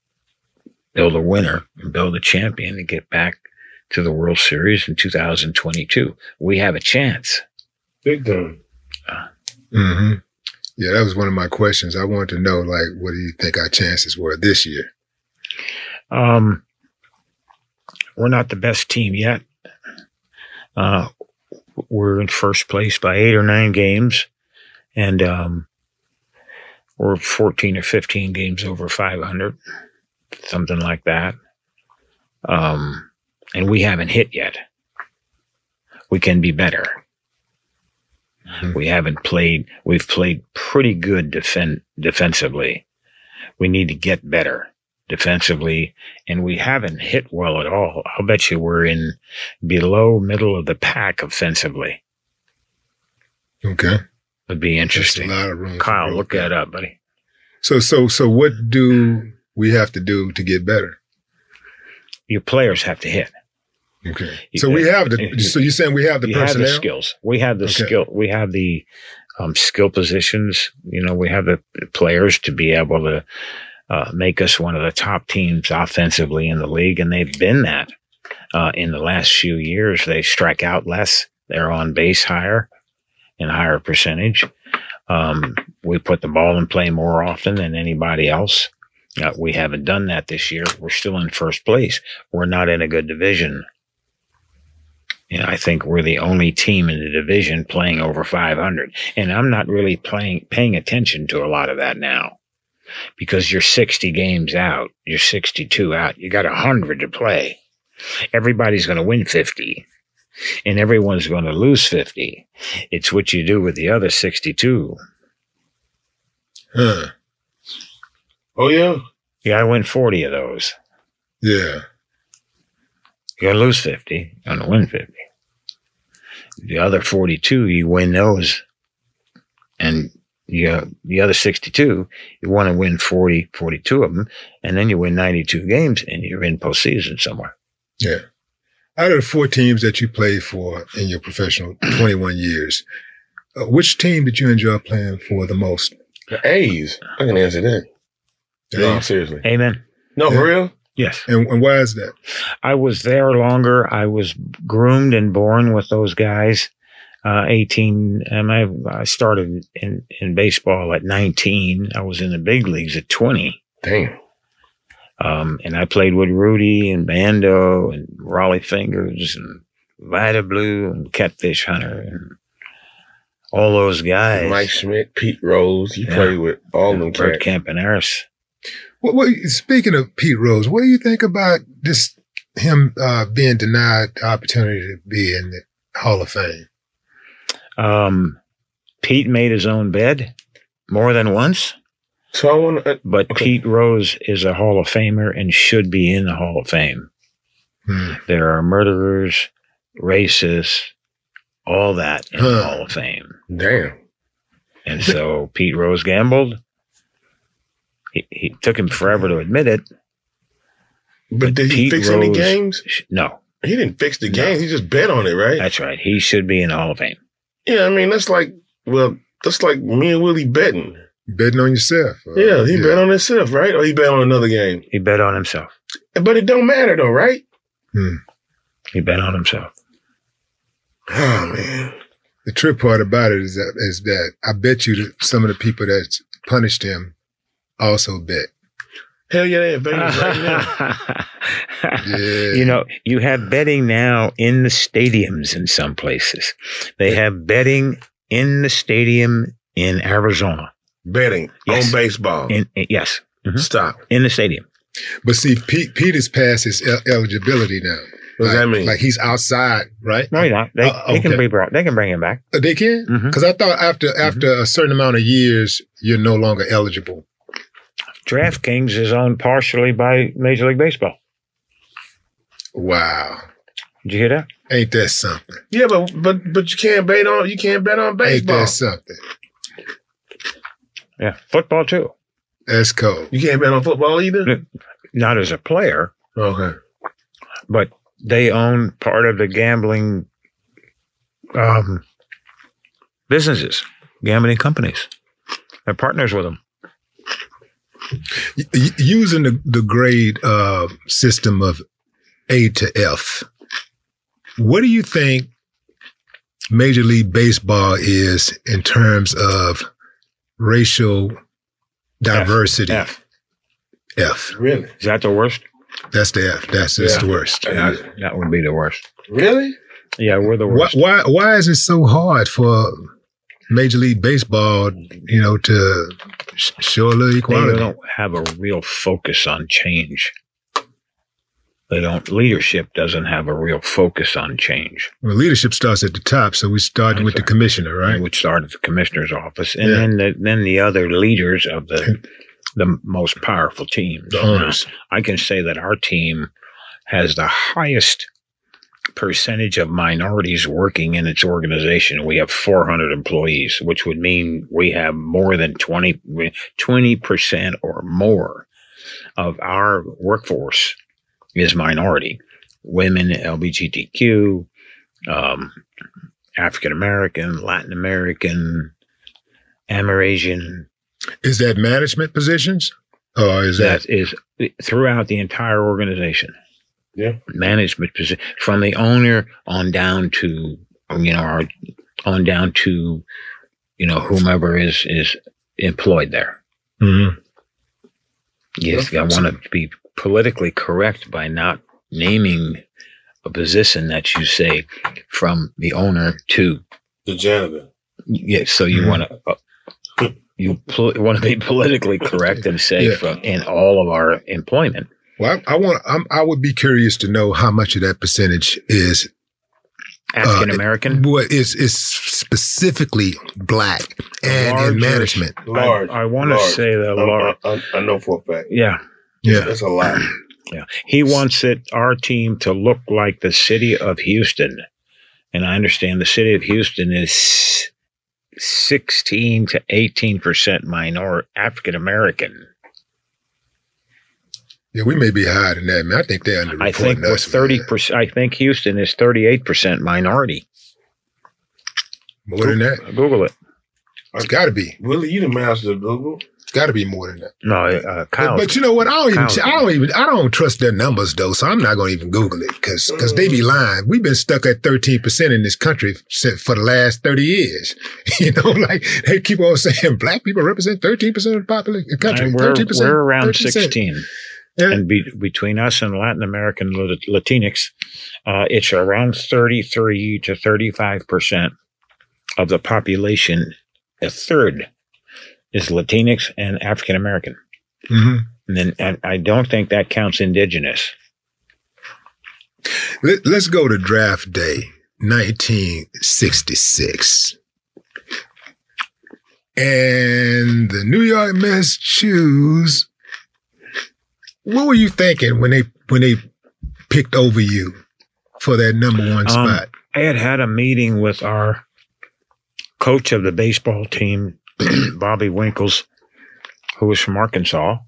build a winner and build a champion and get back to the World Series in 2022. We have a chance. Big time. hmm Yeah, that was one of my questions. I wanted to know, like, what do you think our chances were this year? Um, we're not the best team yet. Uh, we're in first place by eight or nine games, and um, we're 14 or 15 games over 500, something like that. Um, and we haven't hit yet. We can be better. We haven't played. We've played pretty good defend defensively. We need to get better defensively, and we haven't hit well at all. I'll bet you we're in below middle of the pack offensively. Okay. Would be That's a interesting. lot of room. Kyle, look that up, buddy. So, so, so, what do we have to do to get better? Your players have to hit. Okay. So we have the. So you're saying we have the you have personnel? the skills. We have the Okay. skill. We have the um, skill positions. You know, we have the players to be able to uh, make us one of the top teams offensively in the league, and they've been that uh, in the last few years. They strike out less. They're on base higher and higher percentage. Um, we put the ball in play more often than anybody else. Uh, we haven't done that this year. We're still in first place. We're not in a good division. And I think we're the only team in the division playing over 500. And I'm not really playing, paying attention to a lot of that now because you're 60 games out. You're 62 out. You got 100 to play. Everybody's going to win 50 and everyone's going to lose 50. It's what you do with the other 62 Huh. Oh yeah. Yeah, I win 40 of those. Yeah. You gotta lose 50. You gotta win 50. The other 42, you win those. And you got the other 62, you want to win 40, 42 of them. And then you win 92 games and you're in postseason somewhere. Yeah. Out of the four teams that you played for in your professional 21 years, uh, which team did you enjoy playing for the most? The A's. I can answer that. No, A's. seriously. Amen. No, for real? Yes. And, and why is that? I was there longer. I was groomed and born with those guys. Uh, 18, and I, I started in, in baseball at 19. I was in the big leagues at 20. Damn. Um, and I played with Rudi and Bando and Rollie Fingers and Vida Blue and Catfish Hunter and all those guys. Mike Schmidt, Pete Rose. You Yeah. played with all them Bert cats. Campaneris. What, what, speaking of Pete Rose, what do you think about this him uh, being denied the opportunity to be in the Hall of Fame? Um, Pete made his own bed more than once. So I want to. But Pete Rose is a Hall of Famer and should be in the Hall of Fame. Hmm. There are murderers, racists, all that in the Hall of Fame. Damn. And so Pete Rose gambled. He, he took him forever to admit it. But did he Pete fix any games? No, He didn't fix the No. games. He just bet on it, right? that's right. He should be in the Hall of Fame. yeah, I mean that's like well, that's like me and Willie betting. Betting on yourself. Uh, Yeah, he bet on himself, right? Or he bet on another game. He bet on himself. But it don't matter though, right? He bet on himself. Oh man. The trip part about it is that is that I bet you that some of the people that punished him also bet. Hell yeah, they in Vegas right now. Yeah. You know, you have betting now in the stadiums in some places. They have betting in the stadium in Arizona. Betting Yes. on baseball. In, in- yes, Mhm. Stop. in the stadium. But see, Pete, Pete is past his el- eligibility now. What does that mean? Like he's outside, right? No, you're not. They, Uh, they can okay. be brought. They can bring him back. Uh, They can because I thought after after a certain amount of years, you're no longer eligible. DraftKings is owned partially by Major League Baseball. Wow, Did you hear that? ain't that something? Yeah, but but but you can't bet on you can't bet on baseball. Ain't that something? Yeah, football too. That's cold. You can't bet on football either. Not as a player, Okay. but they own part of the gambling um, businesses, gambling companies. They're partners with them. Y- y- using the the grade uh, system of A to F, what do you think Major League Baseball is in terms of racial diversity? F. F. Really? Is that the worst? That's the F. That's, that's Yeah. the worst. That, that would be the worst. Really? Yeah, we're the Why, worst. why why is it so hard for Major League Baseball, you know, to sh- show a little equality. They don't have a real focus on change. They don't. Leadership doesn't have a real focus on change. Well, leadership starts at the top, so we started with the commissioner, right? Which start at the commissioner's office, and Yeah. then the, then the other leaders of the the most powerful teams. The owners. I can say that our team has the highest percentage of minorities working in its organization. We have 400 employees, which would mean we have more than 20 percent or more of our workforce is minority. Women, LGBTQ, um, African American, Latin American, Amerasian, Is that management positions, or is that, that is throughout the entire organization. Yeah. Management position from the owner on down to you know our on down to you know whomever is is employed there. Mm-hmm. Yes, I want to be politically correct by not naming a position that you say from the owner to The janitor. Yes, so you Mhm. want to uh, you pol- want to be politically correct and say Yeah. from in all of our employment. Well, I, I want. I'm, I would be curious to know how much of that percentage is uh, African American. what is is specifically black and in management. Large. I, I want to say that I- large. I, I, I know for a fact. Yeah, Yeah. That's a lot. yeah. He wants it our team to look like the city of Houston, and I understand the city of Houston is sixteen to eighteen percent minor African American. Yeah, we may be higher than that, man. I think they're under I think with thirty percent. I think Houston is thirty-eight percent minority. More than that. Google it. It's got to be. Willie, you the master of Google. It's got to be more than that. No, uh, Kyle. But you know what? I don't even. Kyle's- I don't even. I don't trust their numbers though. So I'm not going to even Google it because because they be lying. We've been stuck at 13 percent in this country for the last 30 years. You know, like they keep on saying black people represent 13 percent of the population, the country. And we're, 13%, we're around 13%. 16. And be, between us and Latin American Lat- Latinx, uh, it's around 33 to 35% of the population. A third is Latinx and African American. Mhm. And then and I don't think that counts indigenous. Let, let's go to draft day 1966. And the New York Mets choose. What were you thinking when they when they picked over you for that number one Um, spot? I had had a meeting with our coach of the baseball team, Bobby Winkles, who was from Arkansas,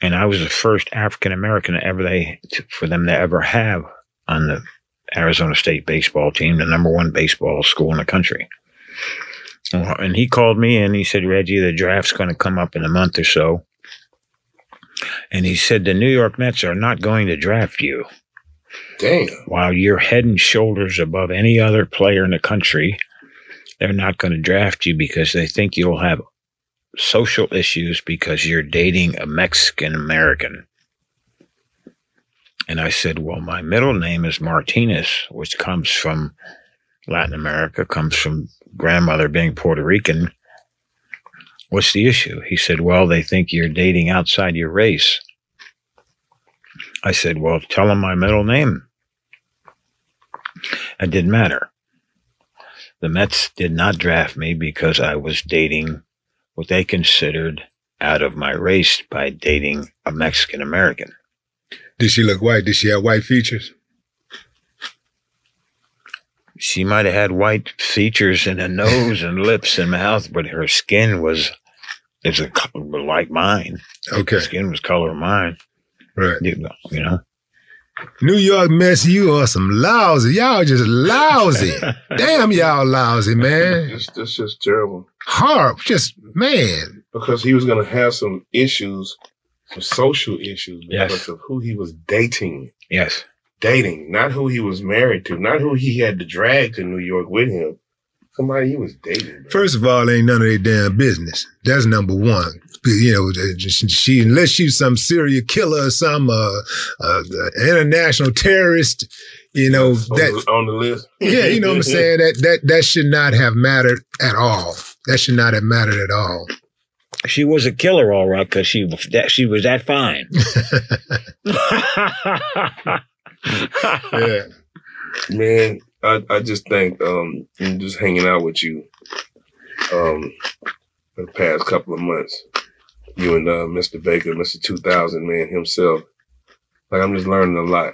and I was the first African American ever they for them to ever have on the Arizona State baseball team, the number one baseball school in the country. And he called me and he said, Reggie, the draft's going to come up in a month or so. And he said, the New York Mets are not going to draft you Damn. while you're head and shoulders above any other player in the country, they're not going to draft you because they think you'll have social issues because you're dating a Mexican American. And I said, Well, my middle name is Martinez, which comes from Latin America, comes from grandmother being Puerto Rican. What's the issue? He said, Well, they think you're dating outside your race. I said, Well, tell them my middle name. It didn't matter. The Mets did not draft me because I was dating what they considered out of my race by dating a Mexican American. Did she look white? Did she have white features? She might have had white features in her nose and lips and mouth, but her skin was is a color like mine. Okay. skin was color of mine. Right. You you know. New York Mets, you are some lousy. Y'all just lousy. Damn, y'all lousy, man. This, this is terrible. Harp, Just, man. Because he was going to have some issues, some social issues because Yes. of who he was dating. Yes. Dating, not who he was married to, not who he had to drag to New York with him. Somebody he was dating. First of all, ain't none of their damn business. That's number one. You know, she unless she's some serial killer or some uh, uh, international terrorist, you know on, that. the, on the list. Yeah, you know what I'm saying. That that that should not have mattered at all. That should not have mattered at all. She was a killer, all right, because she was that she was that fine. Yeah. Man, I, I just think um just hanging out with you um the past couple of months, you and uh, Mr. Baker, Mr. 2000 man himself, like I'm just learning a lot,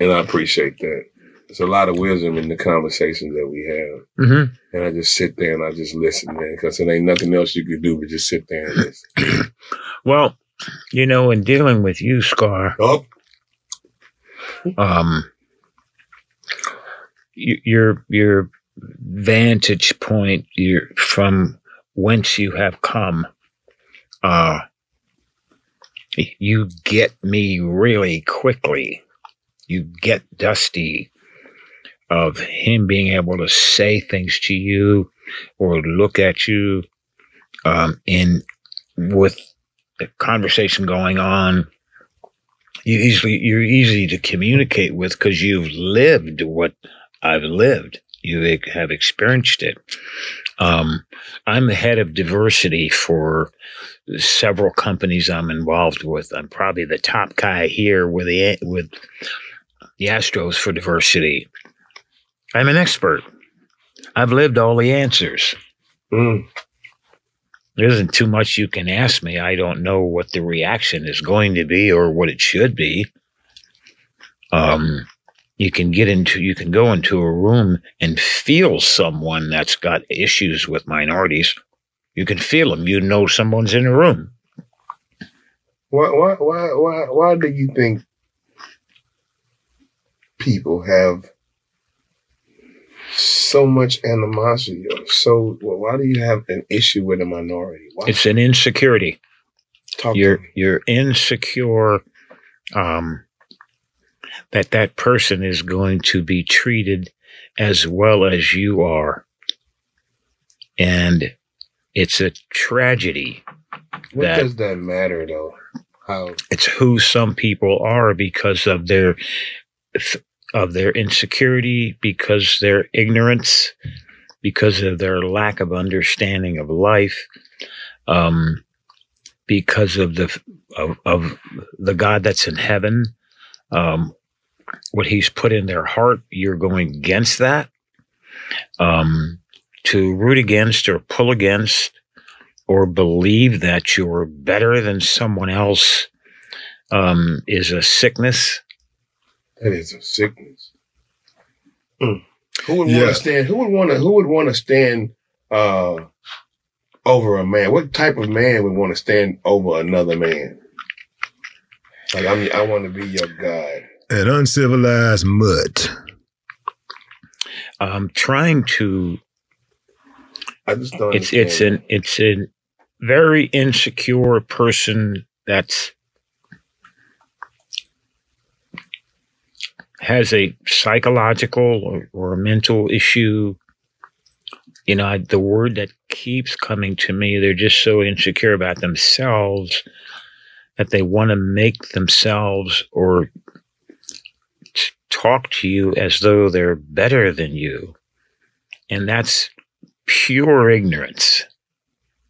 and I appreciate that. There's a lot of wisdom in the conversations that we have, Mm-hmm. and I just sit there and I just listen, man, because it ain't nothing else you could do but just sit there and listen. Well, you know, in dealing with you, Scar, oh, um, your your vantage point, your from whence you have come, uh, you get me really quickly. You get Dusty of him being able to say things to you or look at you um, in with the conversation going on you easily you're easy to communicate with because you've lived what I've lived. You have experienced it. Um, I'm the head of diversity for several companies I'm involved with. I'm probably the top guy here with the with the Astros for diversity. I'm an expert. I've lived all the answers. Mm. There isn't too much you can ask me. I don't know what the reaction is going to be or what it should be. Um, you can get into, you can go into a room and feel someone that's got issues with minorities. You can feel them. You know someone's in the room. Why, why, why, why, why do you think people have so much animosity or so? Well, why do you have an issue with a minority? Why? It's an insecurity. Talk you're me. you're insecure um, that that person is going to be treated as well as you are, and it's a tragedy. What that- does that matter though? How? It's who some people are because of their of their insecurity, because their ignorance, because of their lack of understanding of life, um, because of the of, of the God that's in heaven, um, what He's put in their heart. You're going against that. Um, to root against or pull against or believe that you're better than someone else um, is a sickness. That is a sickness. Mm. Who would want to stand? Who would want to? Who would want to stand uh, over a man? What type of man would want to stand over another man? Like I'm, I want to be your God. An uncivilized mutt. I'm trying to I just don't. it's it's an it's a very insecure person that's has a psychological or, or a mental issue you know I, the word that keeps coming to me they're just so insecure about themselves that they want to make themselves or t- talk to you as though they're better than you and that's pure ignorance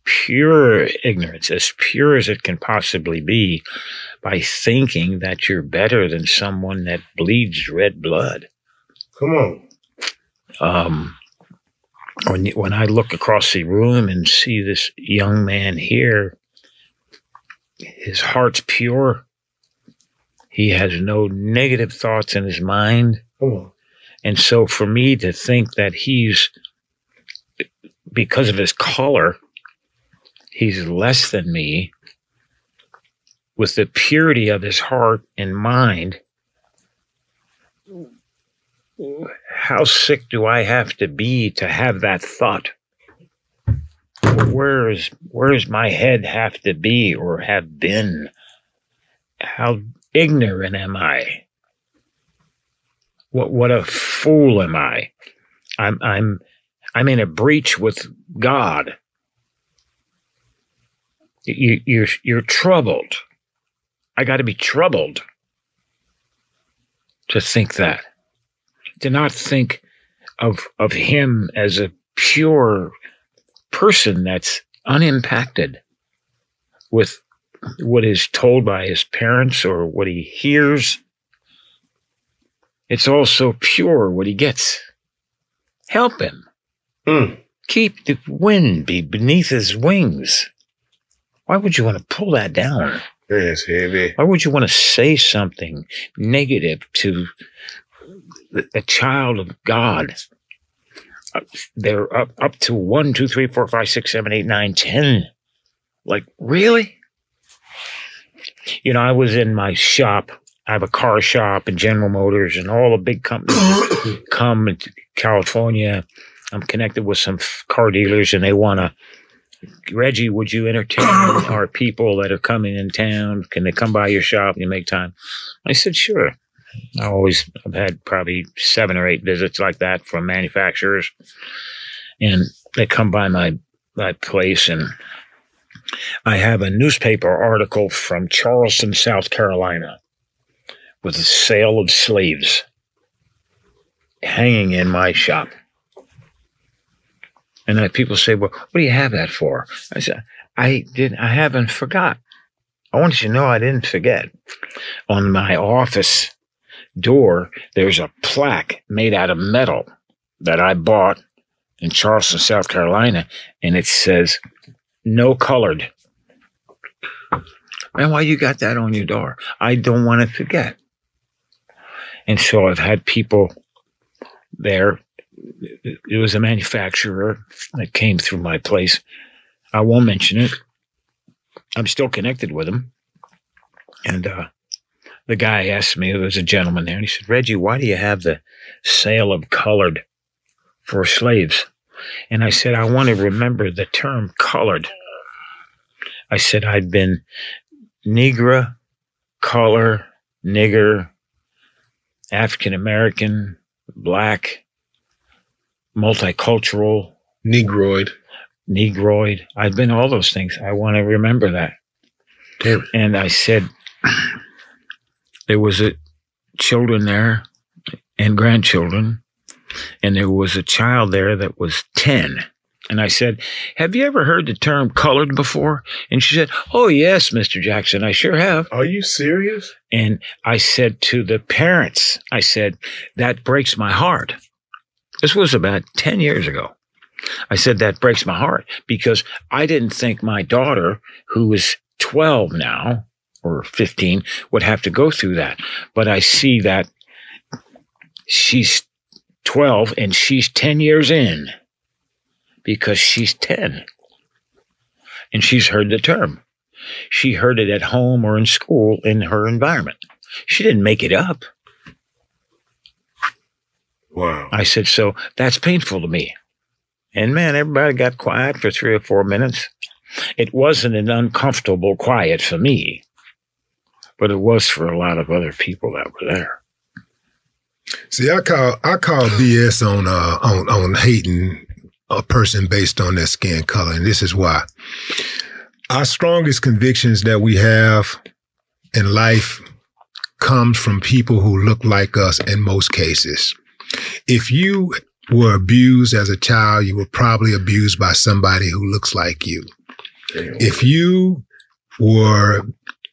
pure ignorance, as pure as it can possibly be, by thinking that you're better than someone that bleeds red blood. Come on. Um, when, when I look across the room and see this young man here, his heart's pure. He has no negative thoughts in his mind. Come on. And so for me to think that he's, because of his color, he's less than me with the purity of his heart and mind. How sick do I have to be to have that thought? Where is where does my head have to be or have been? How ignorant am I? What what a fool am I? I'm I'm I'm in a breach with God. You you're you're troubled. I got to be troubled to think that. To not think of of him as a pure person that's unimpacted with what is told by his parents or what he hears. It's all so pure what he gets. Help him. Mm. Keep the wind be beneath his wings. Why would you want to pull that down? That's heavy. Why would you want to say something negative to the- a child of God? They're up, up to one, two, three, four, five, six, seven, eight, nine, ten. Like, really? You know, I was in my shop. I have a car shop and General Motors and all the big companies come to California. I'm connected with some f- car dealers and they want to Reggie, would you entertain our people that are coming in town? Can they come by your shop and you make time? I said, sure. I always, I've had probably seven or eight visits like that from manufacturers. And they come by my, my place and I have a newspaper article from Charleston, South Carolina with a sale of slaves hanging in my shop. And I, people say, "Well, what do you have that for?" I said, "I didn't. I haven't forgot. I want you to know I didn't forget. On my office door, there's a plaque made out of metal that I bought in Charleston, South Carolina, and it says no colored. Man, why you got that on your door? I don't want to forget. And so I've had people there. It was a manufacturer that came through my place. I won't mention it. I'm still connected with him. And uh, the guy asked me, there was a gentleman there, and he said, Reggie, why do you have the sale of colored for slaves? And I said, I want to remember the term colored. I said, I'd been Negra, color, nigger, African American, black, multicultural, Negroid. Negroid. I've been all those things. I want to remember that. Damn. And I said, there was a children there and grandchildren, and there was a child there that was 10. And I said, Have you ever heard the term colored before? And she said, Oh, yes, Mr. Jackson, I sure have. Are you serious? And I said to the parents, I said, That breaks my heart. This was about 10 years ago. I said, That breaks my heart because I didn't think my daughter, who is 12 now or 15, would have to go through that. But I see that she's 12 and she's 10 years in because she's 10 and she's heard the term. She heard it at home or in school in her environment. She didn't make it up. Wow. I said, so that's painful to me. And man, everybody got quiet for three or four minutes. It wasn't an uncomfortable quiet for me, but it was for a lot of other people that were there. See, I call I call BS on uh, on on hating a person based on their skin color, and this is why. Our strongest convictions that we have in life comes from people who look like us in most cases. If you were abused as a child, you were probably abused by somebody who looks like you. If you were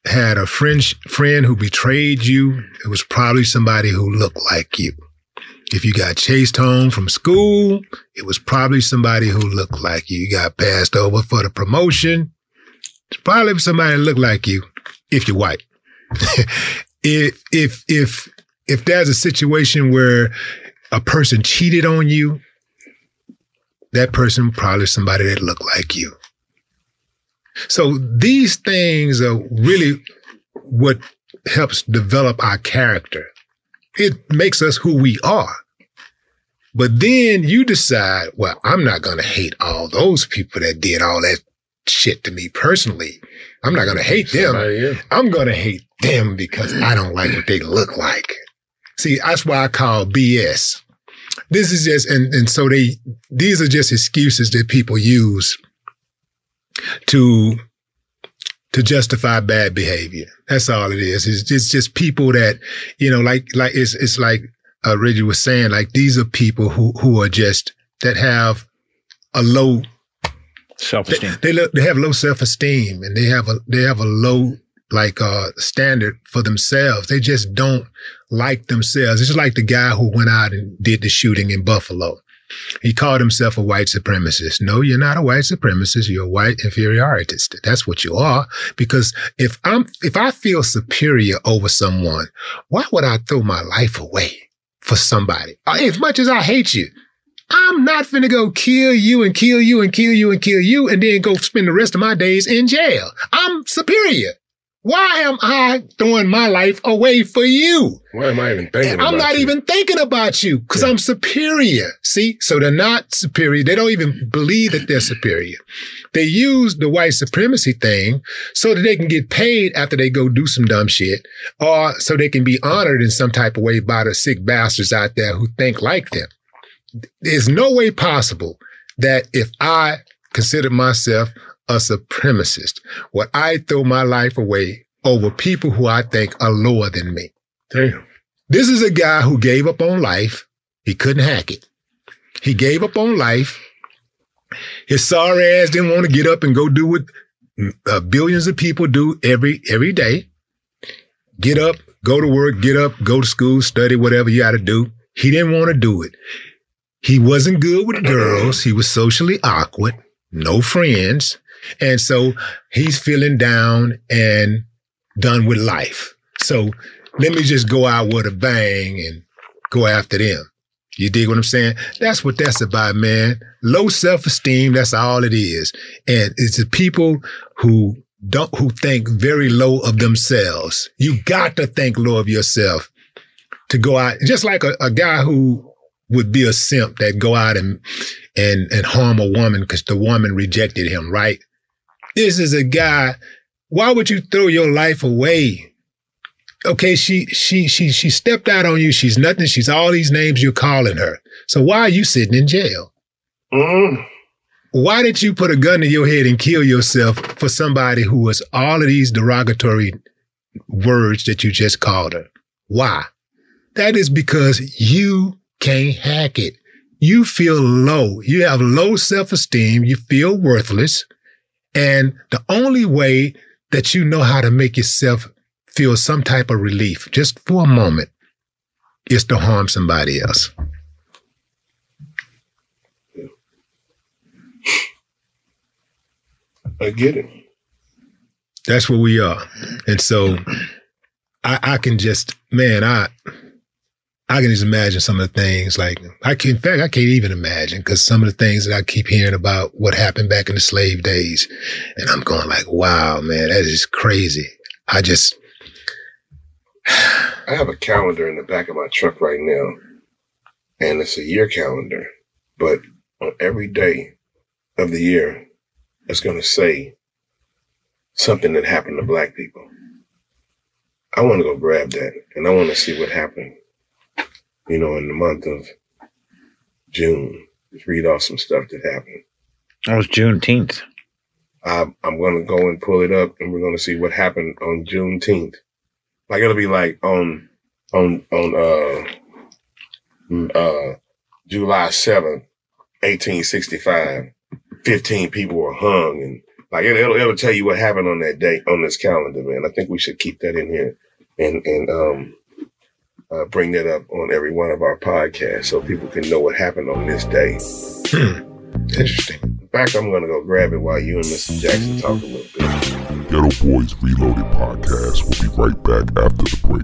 had a friend friend who betrayed you, it was probably somebody who looked like you. If you got chased home from school, it was probably somebody who looked like you. You got passed over for the promotion. It's probably somebody that looked like you if you're white. if if if if there's a situation where a person cheated on you, that person probably somebody that looked like you. So these things are really what helps develop our character. It makes us who we are. But then you decide, well, I'm not going to hate all those people that did all that shit to me personally. I'm not going to hate them. I'm going to hate them because I don't like what they look like. See, that's why I call BS. This is just, and, and so they, these are just excuses that people use to to justify bad behavior. That's all it is. It's just, just people that, you know, like, like it's, it's like uh, Reggie was saying, like these are people who, who are just, that have a low self-esteem. They, they, they have low self-esteem and they have a, they have a low, like, uh, standard for themselves. They just don't like themselves. It's just like the guy who went out and did the shooting in Buffalo. He called himself a white supremacist. No, you're not a white supremacist. You're a white inferiorist. That's what you are. Because if I'm, if I feel superior over someone, why would I throw my life away for somebody? Uh, as much as I hate you, I'm not finna go kill you and kill you and kill you and kill you and then go spend the rest of my days in jail. I'm superior. Why am I throwing my life away for you? Why am I even thinking I'm not you? even thinking about you because yeah. I'm superior. See? So they're not superior. They don't even believe that they're superior. They use the white supremacy thing so that they can get paid after they go do some dumb shit or so they can be honored in some type of way by the sick bastards out there who think like them. There's no way possible that if I consider myself a supremacist, where I throw my life away over people who I think are lower than me. Damn. This is a guy who gave up on life. He couldn't hack it. He gave up on life. His sorry ass didn't want to get up and go do what uh, billions of people do every every day. Get up, go to work, get up, go to school, study whatever you got to do. He didn't want to do it. he wasn't good with girls. He was socially awkward, no friends. And so he's feeling down and done with life. So let me just go out with a bang and go after them. You dig what I'm saying? That's what that's about, man. Low self-esteem, that's all it is. And it's the people who don't, who think very low of themselves. You got to think low of yourself to go out, just like a, a guy who would be a simp that go out and, and, and harm a woman because the woman rejected him, right? This is a guy. Why would you throw your life away okay, she she she she stepped out on you. She's nothing. She's all these names you're calling her. So why are you sitting in jail? Mm. Why did you put a gun to your head and kill yourself for somebody who was all of these derogatory words that you just called her? Why? That is because you can't hack it. You feel low. You have low self-esteem. You feel worthless. And the only way that you know how to make yourself feel some type of relief just for a moment is to harm somebody else. I get it. That's where we are. And so I, I can just, man, I, I can just imagine some of the things like I can, in fact, I can't even imagine because some of the things that I keep hearing about what happened back in the slave days. And I'm going like, wow, man, that is crazy. I just, I have a calendar in the back of my truck right now, and it's a year calendar. But on every day of the year, it's going to say something that happened to black people. I want to go grab that, and I want to see what happened. You know, in the month of June, just read off some stuff that happened. That was Juneteenth. I'm, I'm going to go and pull it up, and we're going to see what happened on Juneteenth. Like it'll be like on on on uh uh July seventh, eighteen sixty five. Fifteen people were hung, and like it, will it'll tell you what happened on that day on this calendar, man. I think we should keep that in here and and um uh, bring that up on every one of our podcasts so people can know what happened on this day. Hmm. Interesting. In fact, I'm gonna go grab it while you and Mr. Jackson talk a little bit. Geto Boys Reloaded podcast will be right back after the break.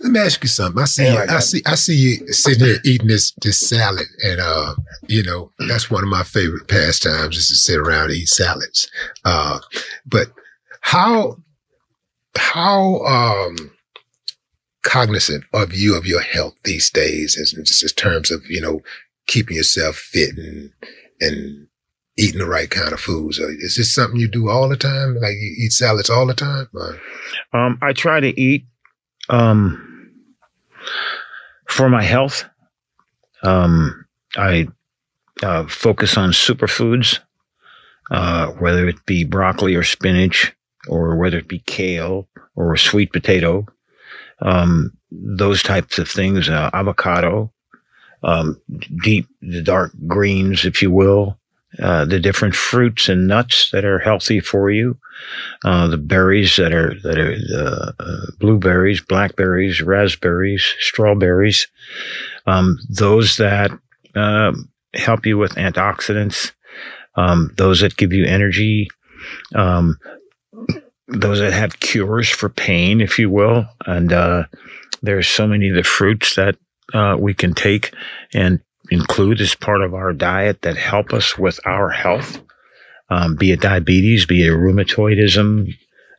Let me ask you something. I see, you, I see, I see you sitting here eating this this salad, and uh, you know that's one of my favorite pastimes is to sit around and eat salads. Uh, but how how um cognizant of you of your health these days, as just in terms of you know keeping yourself fit and and eating the right kind of foods? Is this something you do all the time? Like you eat salads all the time? Or? Um, I try to eat um, for my health. Um, I uh, focus on superfoods, uh, whether it be broccoli or spinach, or whether it be kale or sweet potato. Um, those types of things, uh, avocado, um, deep, the dark greens, if you will, uh, the different fruits and nuts that are healthy for you, uh, the berries that are that are uh, uh, blueberries, blackberries, raspberries, strawberries, um, those that um, help you with antioxidants, um, those that give you energy, um, those that have cures for pain, if you will, and uh, there's so many of the fruits that uh, we can take and include as part of our diet that help us with our health, um, be it diabetes, be it rheumatoidism,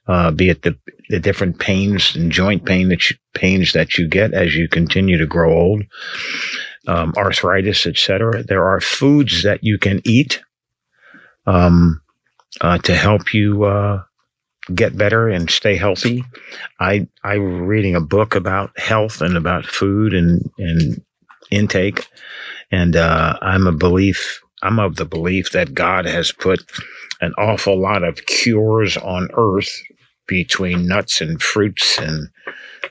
uh, be it the, the different pains and joint pain that you, pains that you get as you continue to grow old, um, arthritis, etc. There are foods that you can eat um, uh, to help you uh, get better and stay healthy. I I'm reading a book about health and about food and and intake, and uh, I'm a belief. I'm of the belief that God has put an awful lot of cures on earth between nuts and fruits and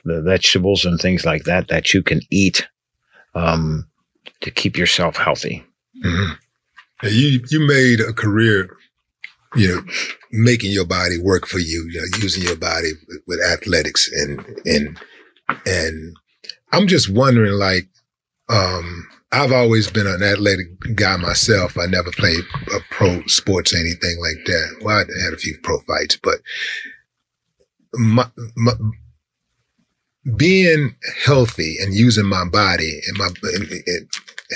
the vegetables and things like that that you can eat um, to keep yourself healthy. Mhm. You you made a career, you know, making your body work for you, you know, using your body with, with athletics and and and I'm just wondering, like, um, I've always been an athletic guy myself. I never played pro sports or anything like that. Well, I had a few pro fights, but my, my being healthy and using my body and my and, and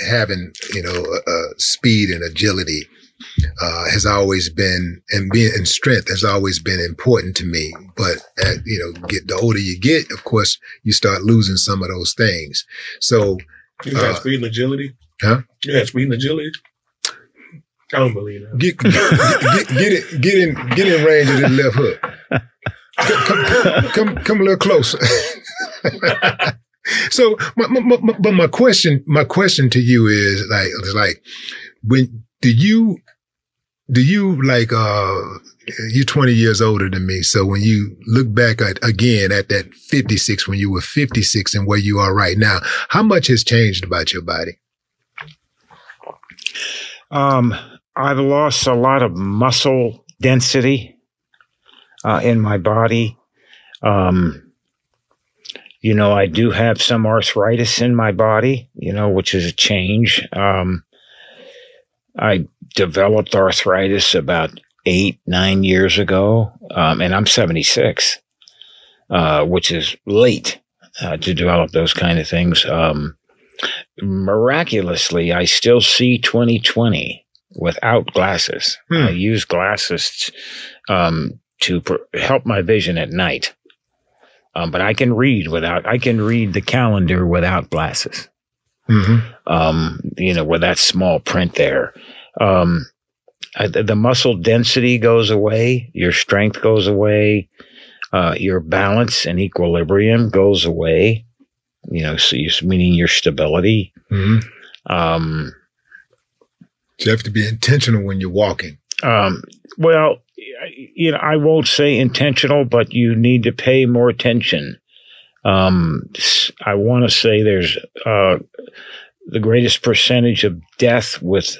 having you know uh, uh, speed and agility uh, has always been and being and strength has always been important to me. But at, you know, get the older you get, of course, you start losing some of those things. So, You got uh, speed and agility. huh? You got speed and agility. I don't believe that. Get, get, get, it, get in, get in range of the left hook. Come, come, come, come a little closer. so, my, my, my, but my question, my question to you is like, is like, when do you, do you like, uh, you're 20 years older than me. So when you look back at, again at that 56, when you were 56 and where you are right now, how much has changed about your body? Um, I've lost a lot of muscle density uh, in my body. Um, you know, I do have some arthritis in my body, you know, which is a change. Um, I developed arthritis about eight, nine years ago, um, and I'm 76, uh, which is late uh, to develop those kind of things. Um, miraculously, I still see 2020 without glasses. I use glasses um, to pr- help my vision at night. Um, but I can read without, I can read the calendar without glasses. Mm-hmm. Um, you know, with that small print there. Um, I, the the muscle density goes away, your strength goes away, uh, your balance and equilibrium goes away. You know, so you, meaning your stability. Mm-hmm. Um, So you have to be intentional when you're walking. Um, well, you know, I won't say intentional, but you need to pay more attention. Um, s- I want to say there's uh, the greatest percentage of death with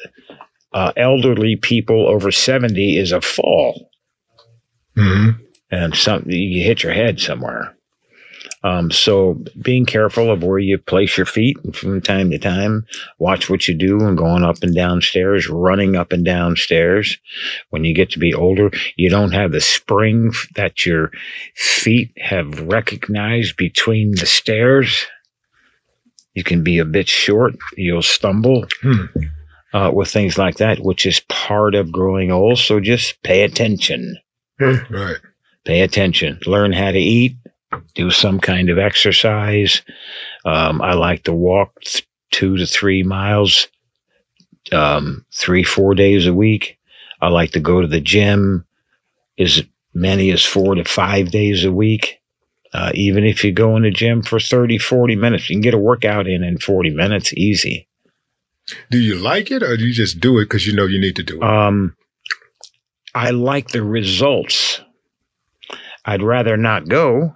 uh, elderly people over 70 is a fall. Mm-hmm. And some, you hit your head somewhere. Um, so being careful of where you place your feet from time to time, watch what you do and going up and down stairs, running up and down stairs. When you get to be older, you don't have the spring that your feet have recognized between the stairs. You can be a bit short. You'll stumble. Uh, with things like that, which is part of growing old. So just pay attention. Right. Pay attention. Learn how to eat. Do some kind of exercise. Um, I like to walk th- two to three miles, um, three, four days a week. I like to go to the gym as many as four to five days a week. Uh, even if you go in the gym for 30, 40 minutes, you can get a workout in in 40 minutes easy. Do you like it or do you just do it because you know you need to do it? Um, I like the results. I'd rather not go.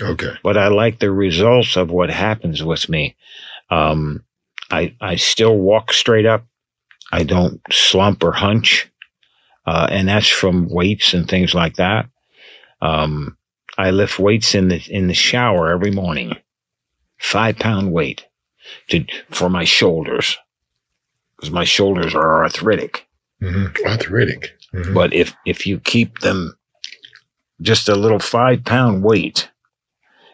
Okay. But I like the results of what happens with me. Um, I I still walk straight up. I don't slump or hunch, uh, and that's from weights and things like that. Um, I lift weights in the in the shower every morning, five pound weight, to for my shoulders, because my shoulders are arthritic. Mm-hmm. Arthritic. But if if you keep them just a little five pound weight,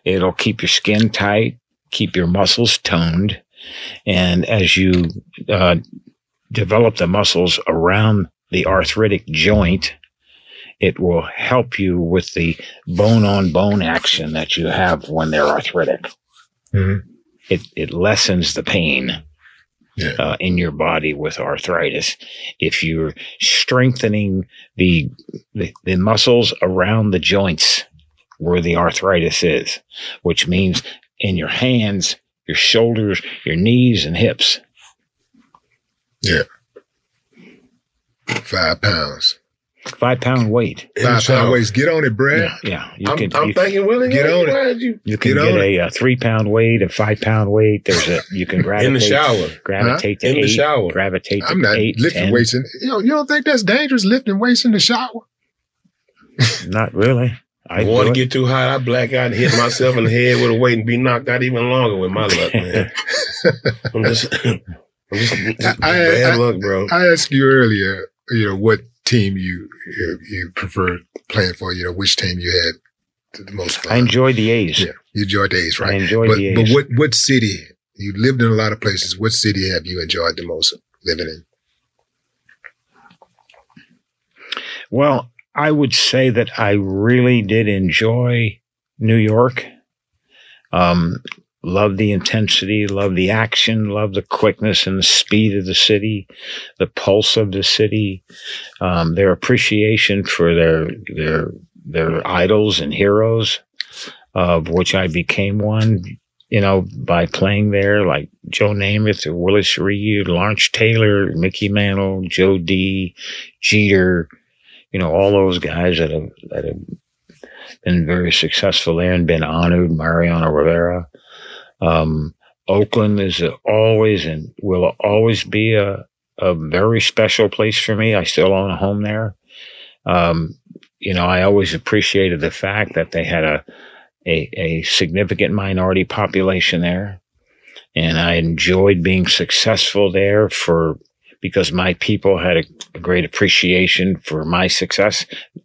it'll keep your skin tight, keep your muscles toned, and as you uh, develop the muscles around the arthritic joint, it will help you with the bone on bone action that you have when they're arthritic. Mm-hmm. It it lessens the pain uh, in your body with arthritis. If you're strengthening the, the the muscles around the joints where the arthritis is, which means in your hands, your shoulders, your knees, and hips. Yeah. Five pounds. Five pound weight. Five pound weights. Get on it, Brad. Yeah, you I'm, can. I'm you, thinking, Willie, Get on it. you you can get get, on a, uh three pound weight, a five pound weight. There's a you can gravitate in the shower? gravitate Huh? to In eight, the shower. gravitate to I'm not eight, lifting 10. weights in. You know, you don't think that's dangerous lifting weights in the shower? Not really. I do water it. get too hot, I black out and hit myself in the head with a weight and be knocked out even longer with my luck, man. I'm just, I'm just, just I, bad I- luck, bro. I asked you earlier, you know, what team you you, you preferred playing for. You know, which team you had the most fun. I enjoyed the A's. Yeah, you enjoyed the A's, right? I enjoyed but, the But what what city? You lived in a lot of places. What city have you enjoyed the most living in? Well, I would say that I really did enjoy New York. Um, love the intensity, love the action, love the quickness and the speed of the city, the pulse of the city, um, their appreciation for their their their idols and heroes, of which I became one. You know, by playing there, like Joe Namath, Willis Reed, Lawrence Taylor, Mickey Mantle, Joe D, Jeter, you know, all those guys that have that have been very successful there and been honored, Mariano Rivera. Um, Oakland is always and will always be a, a very special place for me. I still own a home there. Um, you know, I always appreciated the fact that they had a, a, a significant minority population there. And I enjoyed being successful there for because my people had a, great appreciation for my success.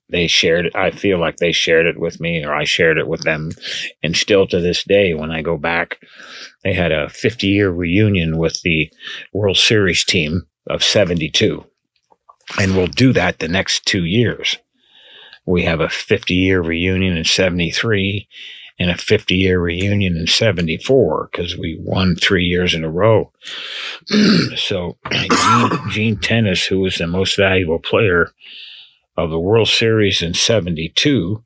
They shared it. I feel like they shared it with me or I shared it with them. And still to this day, when I go back, they had a 50 year reunion with the World Series team of 72. And we'll do that the next two years. We have a 50 year reunion in 73 and a 50 year reunion in 74 because we won three years in a row. so Gene, Gene Tenace, who was the most valuable player of the World Series in 72,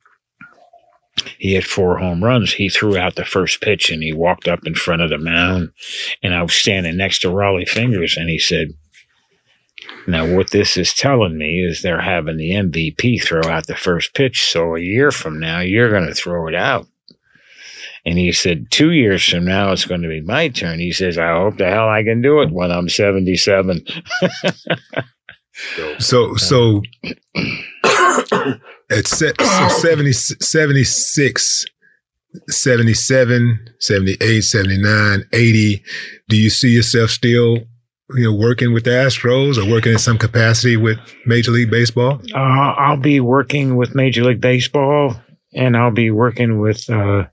he had four home runs. He threw out the first pitch and he walked up in front of the mound. And I was standing next to Rollie Fingers and he said, now, what this is telling me is they're having the MVP throw out the first pitch. So a year from now, you're going to throw it out. And he said, two years from now, it's going to be my turn. He says, I hope the hell I can do it when I'm 77. So so at se- so 70, 76, 77, 78, 79, 80. Do you see yourself still, you know, working with the Astros or working in some capacity with Major League Baseball? Uh, I'll be working with Major League Baseball, and I'll be working with uh,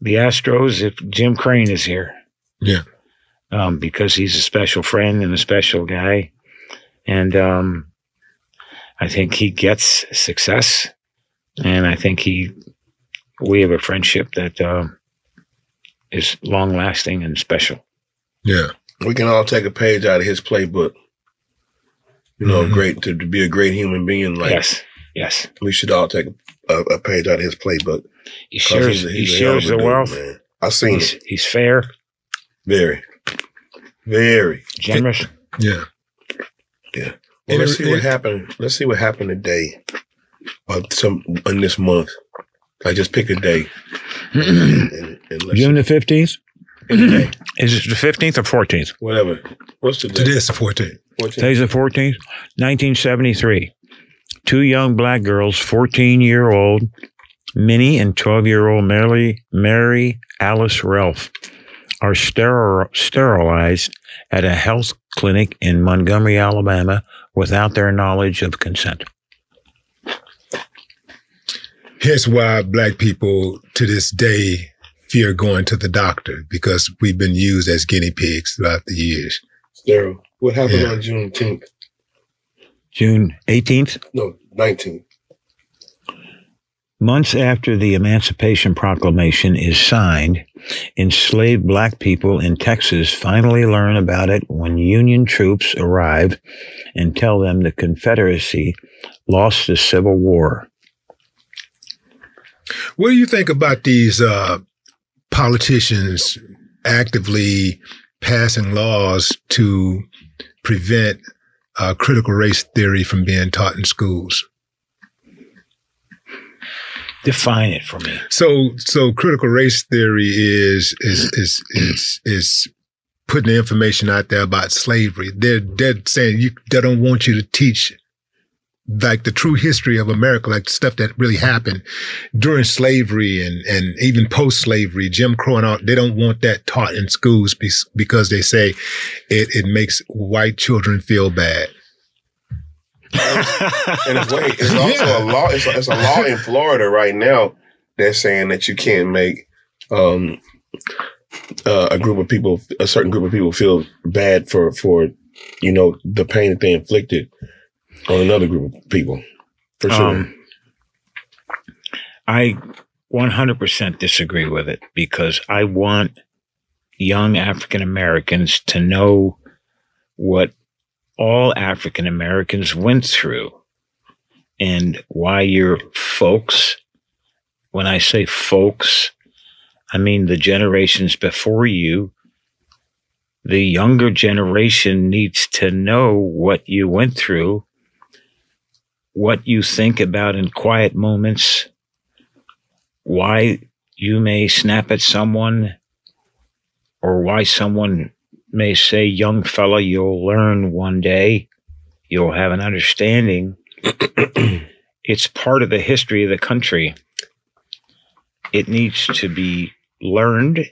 the Astros if Jim Crane is here. Yeah. Um, because he's a special friend and a special guy, and um, I think he gets success, and I think he we have a friendship that uh, is long lasting and special. Yeah. We can all take a page out of his playbook. You know, Mhm. great to, to be a great human being. Like Yes, yes. we should all take a, a, a page out of his playbook. He 'Cause shares, he's a- he he's a hell of shares the dude, wealth. man. I seen he's, it. he's fair, Very, very generous. Yeah. Yeah. And Well, let's it- see what happened. Let's see what happened today, or some in this month. I just pick a day. and, and, and June the fifteenth. Is it the fifteenth or fourteenth? whatever. What's the day? Today's the 14th. 14th? Today's the fourteenth, nineteen seventy three. Two young black girls, fourteen year old Minnie and twelve year old Mary Mary Alice Relf, are steril, sterilized at a health clinic in Montgomery, Alabama, without their knowledge of consent. Here's why black people to this day fear going to the doctor because we've been used as guinea pigs throughout the years. Daryl, what happened Yeah. on Juneteenth? June eighteenth, No, 19th. Months after the Emancipation Proclamation is signed, enslaved black people in Texas finally learn about it when Union troops arrive and tell them the Confederacy lost the Civil War. What do you think about these uh, politicians actively passing laws to prevent uh, critical race theory from being taught in schools? Define it for me. So, so critical race theory is is is is is putting the information out there about slavery. They're they're saying you they don't want you to teach like the true history of America, like stuff that really happened during slavery and and even post slavery, Jim Crow and all. They don't want that taught in schools because they say it it makes white children feel bad. And it's, wait, it's also a law. It's a, it's a law in Florida right now that's saying that you can't make um, uh, a group of people, a certain group of people, feel bad for for you know the pain that they inflicted on another group of people. For sure. Um, I 100% disagree with it because I want young African Americans to know what all African Americans went through and why your folks, when I say folks, I mean the generations before you, the younger generation needs to know what you went through what you think about in quiet moments, why you may snap at someone, or why someone may say, Young fella, you'll learn one day, you'll have an understanding. it's part of the history of the country. It needs to be learned.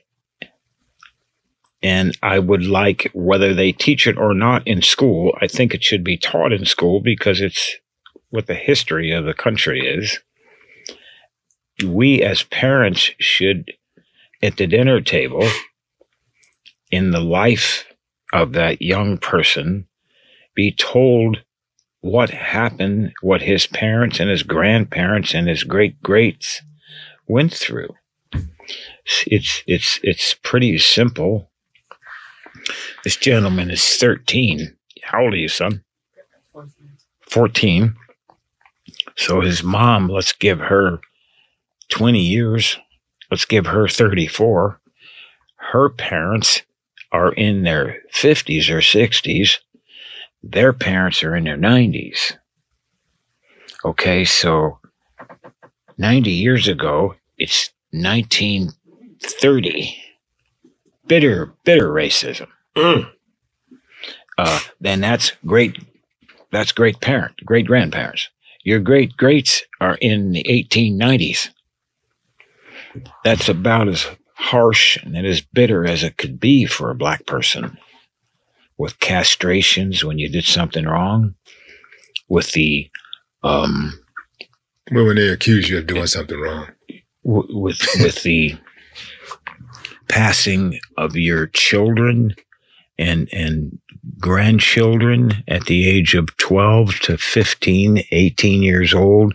And I would like, whether they teach it or not in school, I think it should be taught in school because it's what the history of the country is. We as parents should, at the dinner table, in the life of that young person, be told what happened, what his parents and his grandparents and his great greats went through. It's it's it's pretty simple. This gentleman is 13. How old are you, son? 14. So his mom, let's give her 20 years. Let's give her 34. Her parents are in their 50s or 60s. Their parents are in their 90s. Okay, so 90 years ago, it's 1930. Bitter, bitter racism. Uh, then that's great. That's great parent, great grandparents. Your great greats are in the 1890s. that's about as harsh and as bitter as it could be for a black person. With castrations when you did something wrong, with the um, Well, when they accuse you of doing something wrong. with with the passing of your children and and grandchildren at the age of 12 to 15 18 years old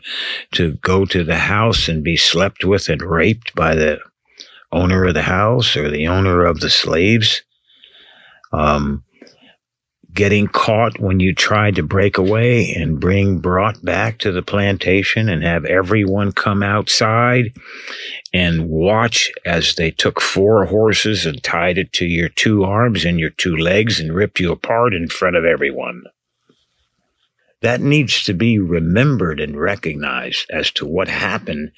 to go to the house and be slept with and raped by the owner of the house or the owner of the slaves. Um, getting caught when you tried to break away and bring brought back to the plantation and have everyone come outside and watch as they took four horses and tied it to your two arms and your two legs and ripped you apart in front of everyone. That needs to be remembered and recognized as to what happened,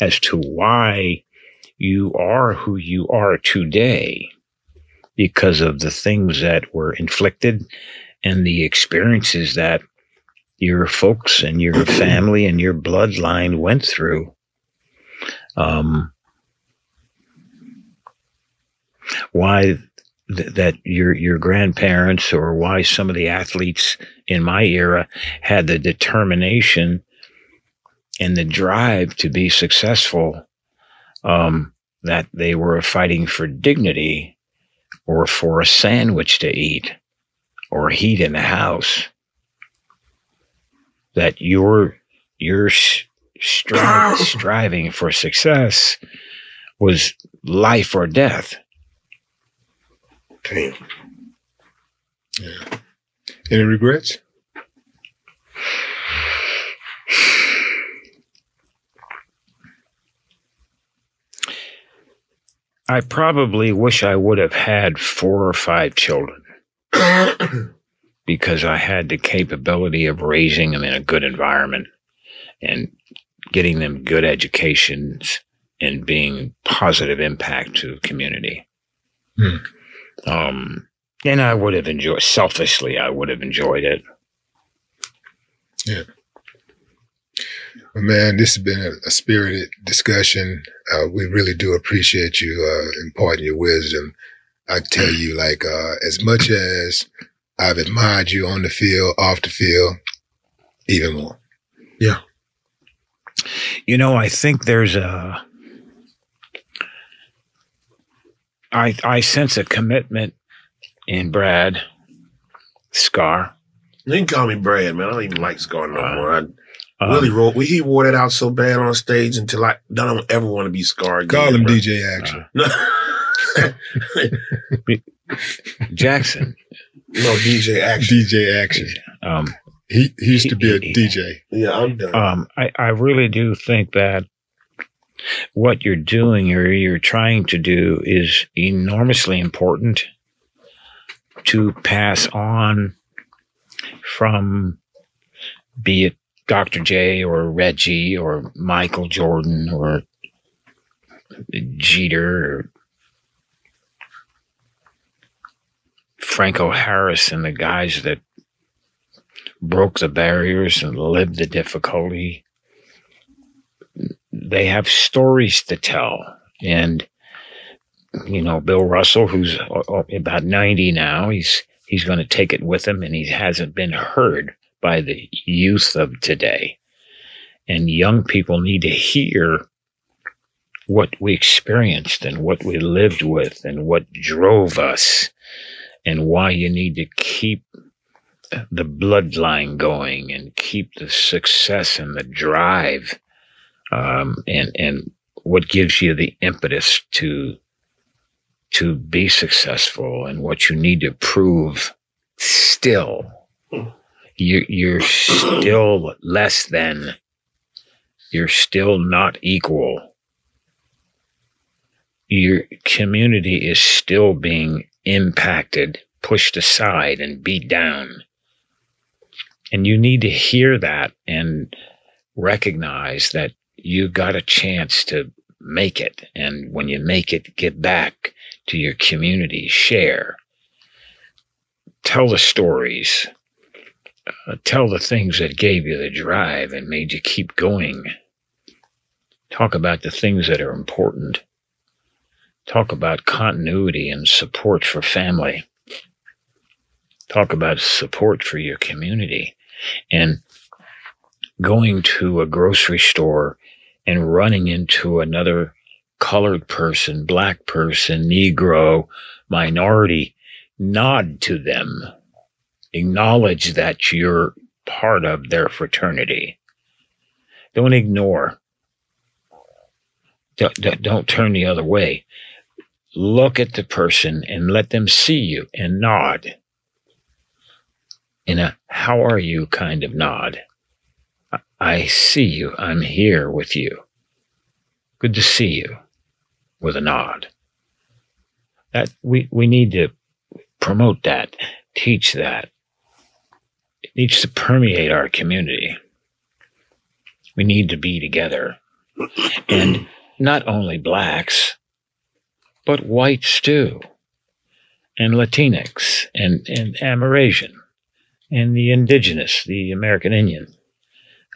as to why you are who you are today because of the things that were inflicted and the experiences that your folks and your family and your bloodline went through. Um, why th- that your your grandparents or why some of the athletes in my era had the determination and the drive to be successful um, that they were fighting for dignity or for a sandwich to eat or heat in the house that your your s- stri- striving for success was life or death Damn. Any regrets? I probably wish I would have had four or five children because I had the capability of raising them in a good environment and getting them good educations and being positive impact to the community. Hmm. Um, and I would have enjoyed, selfishly, I would have enjoyed it. Yeah. Well, man, this has been a, a spirited discussion. Uh, we really do appreciate you uh, imparting your wisdom. I tell you, like, uh, as much as I've admired you on the field, off the field, even more. Yeah. You know, I think there's a. I I sense a commitment in Brad Scar. You can call me Brad, man. I don't even like Scar no more. I um, really wrote. He wore that out so bad on stage until I don't ever want to be Scar again. Call him bro. DJ Action. Jackson. No, DJ Action. DJ Action. Um, he, he used to be a DJ. Yeah, I'm done. Um, I, I really do think that what you're doing or you're trying to do is enormously important to pass on from be it Dr. J or Reggie or Michael Jordan or Jeter or Franco Harris and the guys that broke the barriers and lived the difficulty. They have stories to tell. And, you know, Bill Russell, who's uh, about 90 now, he's, he's going to take it with him and he hasn't been heard by the youth of today. And young people need to hear what we experienced and what we lived with and what drove us and why you need to keep the bloodline going and keep the success and the drive um, and and what gives you the impetus to to be successful and what you need to prove still you you're still less than. You're still not equal. Your community is still being impacted pushed aside and beat down. And you need to hear that and recognize that you got a chance to make it. And when you make it, give back to your community, share, tell the stories, uh, tell the things that gave you the drive and made you keep going. Talk about the things that are important. Talk about continuity and support for family. Talk about support for your community. And going to a grocery store and running into another colored person, black person, Negro, minority, nod to them. Acknowledge that you're part of their fraternity. Don't ignore. Don't, don't, turn the other way. Look at the person and let them see you and nod in a how are you kind of nod. I see you. I'm here with you. Good to see you with a nod. That we, we need to promote that, teach that. Needs to permeate our community. We need to be together. And not only blacks, but whites too, and Latinx and, and Amerasian and the indigenous, the American Indian.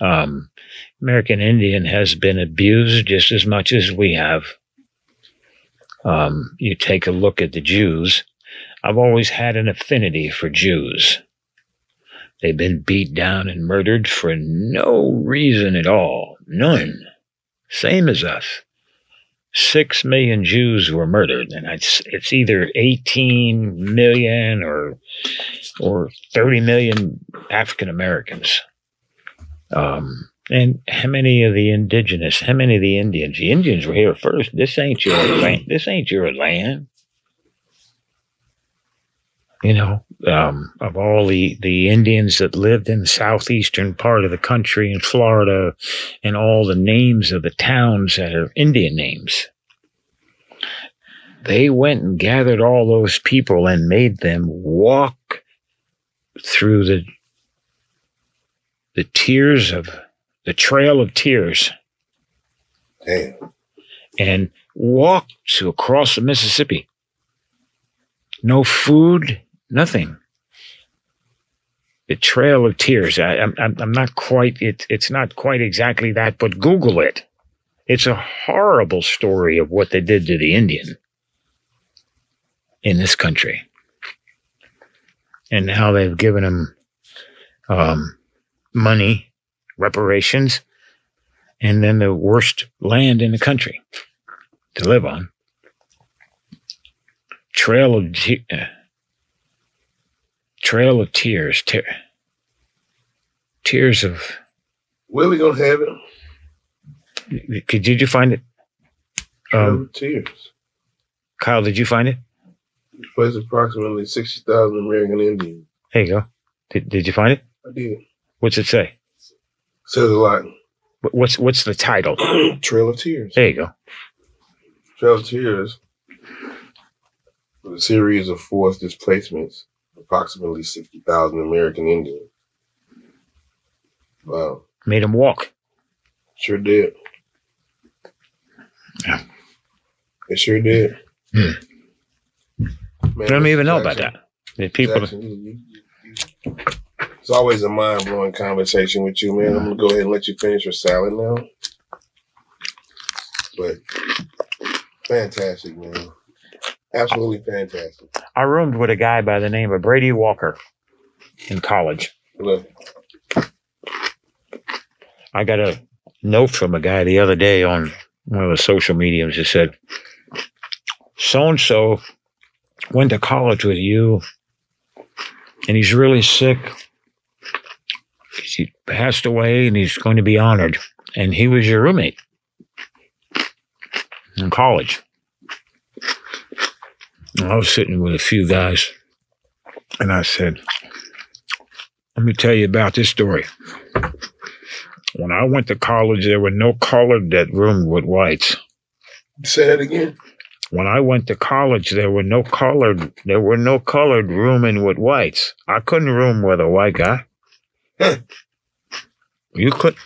Um, American Indian has been abused just as much as we have. Um, you take a look at the Jews. I've always had an affinity for Jews. They've been beat down and murdered for no reason at all. None. Same as us. Six million Jews were murdered, and it's, it's either 18 million or, or 30 million African Americans. Um, and how many of the indigenous, how many of the Indians? The Indians were here first. This ain't your land. This ain't your land. You know, um, of all the, the Indians that lived in the southeastern part of the country in Florida and all the names of the towns that are Indian names. They went and gathered all those people and made them walk through the the tears of the trail of tears. Damn. And walked to across the Mississippi. No food, nothing. The Trail of Tears. I, am I'm, I'm not quite. It, it's not quite exactly that, but Google it. It's a horrible story of what they did to the Indian in this country, and how they've given them um, money, reparations, and then the worst land in the country to live on. Trail of uh, Trail of Tears, te- tears of. Willie gonna have it. Could did you find it? Trail Um, tears. Kyle, did you find it? Plays approximately sixty thousand American Indians. There you go. Did, did you find it? I did. What's it say? Says a lot. What's what's the title? Trail of Tears. There you go. Trail of Tears a series of forced displacements, approximately 60,000 American Indians. Wow. Made him walk. Sure did. Yeah. It sure did. Hmm. Man, I don't even know about that. The people. Jackson, you- you- you- it's always a mind blowing conversation with you, man. I'm gonna go ahead and let you finish your salad now. But fantastic, man. Absolutely fantastic. I roomed with a guy by the name of Brady Walker in college. Look, I got a note from a guy the other day on one of the social mediums that said, so and so went to college with you and he's really sick. He passed away and he's going to be honored. And he was your roommate in college. I was sitting with a few guys and I said, let me tell you about this story. When I went to college, there were no colored that roomed with whites. say that again. When I went to college, there were no colored. There were no colored rooming with whites. I couldn't room with a white guy. you could.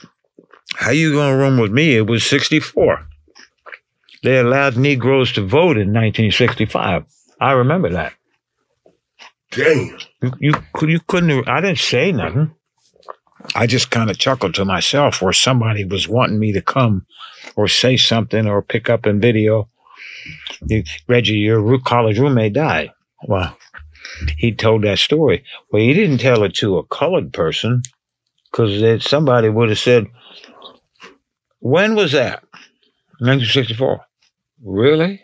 How you gonna room with me? It was sixty four. They allowed Negroes to vote in 1965. I remember that. Damn. You you, could- you couldn't. I didn't say nothing. I just kind of chuckled to myself where somebody was wanting me to come or say something or pick up in video. You- Reggie, your roo- college roommate died. Well, he told that story. Well, he didn't tell it to a colored person because somebody would have said, When was that? 1964. Really?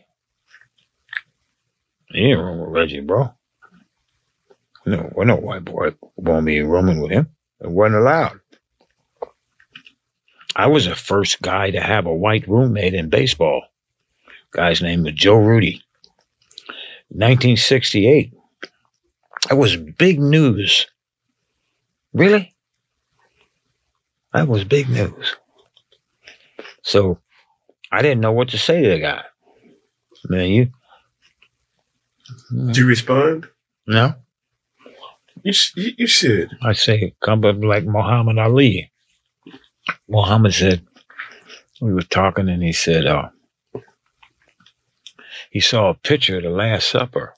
You ain't room with Reggie, bro. No, well, no white boy won't be rooming with him. It wasn't allowed. I was the first guy to have a white roommate in baseball. Guy's name was Joe Rudi. 1968. That was big news. Really? That was big news. So I didn't know what to say to the guy. Man, you. Did you respond? No. You, sh- you, you should. I say, come up like Muhammad Ali. Muhammad said, we were talking and he said, uh, he saw a picture of the Last Supper.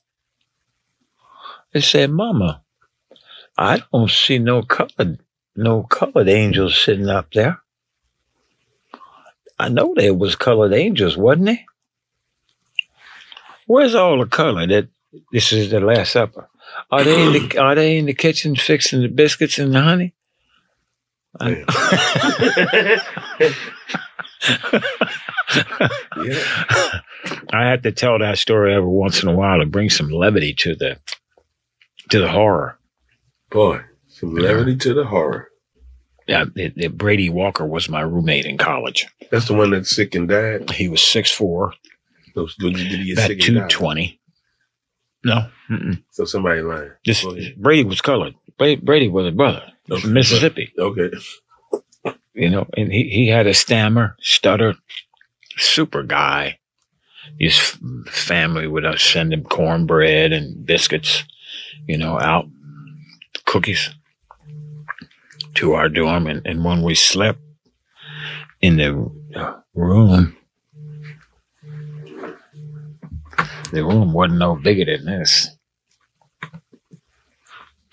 He said, Mama, I don't see no colored, no colored angels sitting up there. I know there was colored angels, wasn't there? Where's all the color that this is the Last Supper? Are they in the Are they in the kitchen fixing the biscuits and the honey? I, I had to tell that story every once in a while to bring some levity to the to the horror. Boy, some levity to the horror. Yeah, it, it- Brady Walker was my roommate in college. That's the one that's sick and died. He was six four, So, did he get about sick and two twenty. No, mm-mm. So somebody lying. This Brady was colored. Brady, Brady was a brother Okay. from Mississippi. Okay. you know, and he, he had a stammer, stutter, super guy. His family would uh, send him cornbread and biscuits, you know, out cookies to our dorm. And, and when we slept in the uh, room, the room wasn't no bigger than this.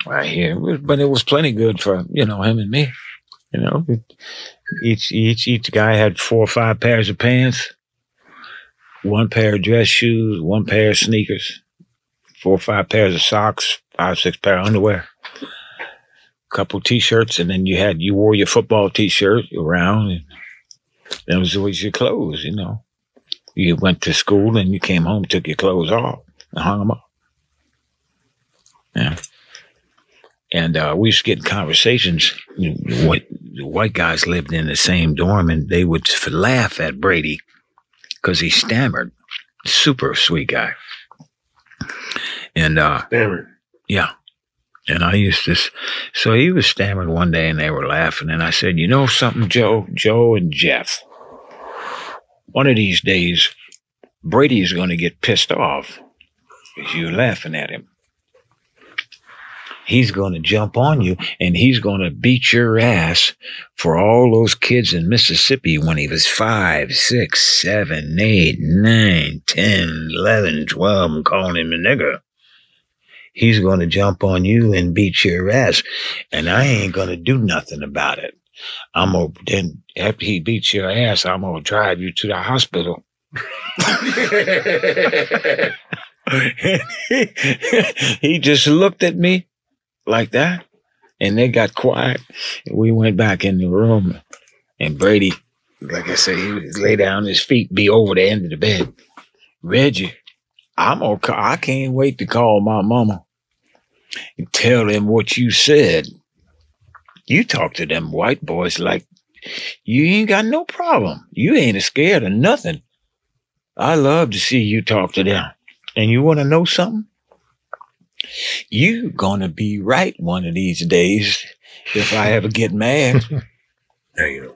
Right here, but it was plenty good for you know him and me. You know, each each each guy had four or five pairs of pants, one pair of dress shoes, one pair of sneakers, four or five pairs of socks, five six pair of underwear, a couple t-shirts, and then you had you wore your football t-shirt around, and that was always your clothes. You know, you went to school and you came home, took your clothes off, and hung them up. Yeah. And uh, we used to get in conversations. You know, what the white guys lived in the same dorm, and they would laugh at Brady because he stammered. Super sweet guy. And uh, Stammered. yeah. And I used to, so he was stammering one day, and they were laughing. And I said, "You know something, Joe, Joe, and Jeff. One of these days, Brady's going to get pissed off because you're laughing at him." he's going to jump on you and he's going to beat your ass for all those kids in Mississippi when he was five, six, seven, eight, nine, ten, eleven, twelve, calling him a nigger. He's going to jump on you and beat your ass. And I ain't going to do nothing about it. I'm to, then after he beats your ass, I'm to drive you to the hospital. he just looked at me like that, and they got quiet. And we went back in the room, and Brady, like I said, he would lay down his feet, be over the end of the bed. Reggie, I'm gonna. I can't wait to call my mama and tell him what you said. You talk to them white boys like you ain't got no problem. You ain't scared of nothing. I love to see you talk to them. And you want to know something? You gonna be right one of these days if I ever get mad. Damn.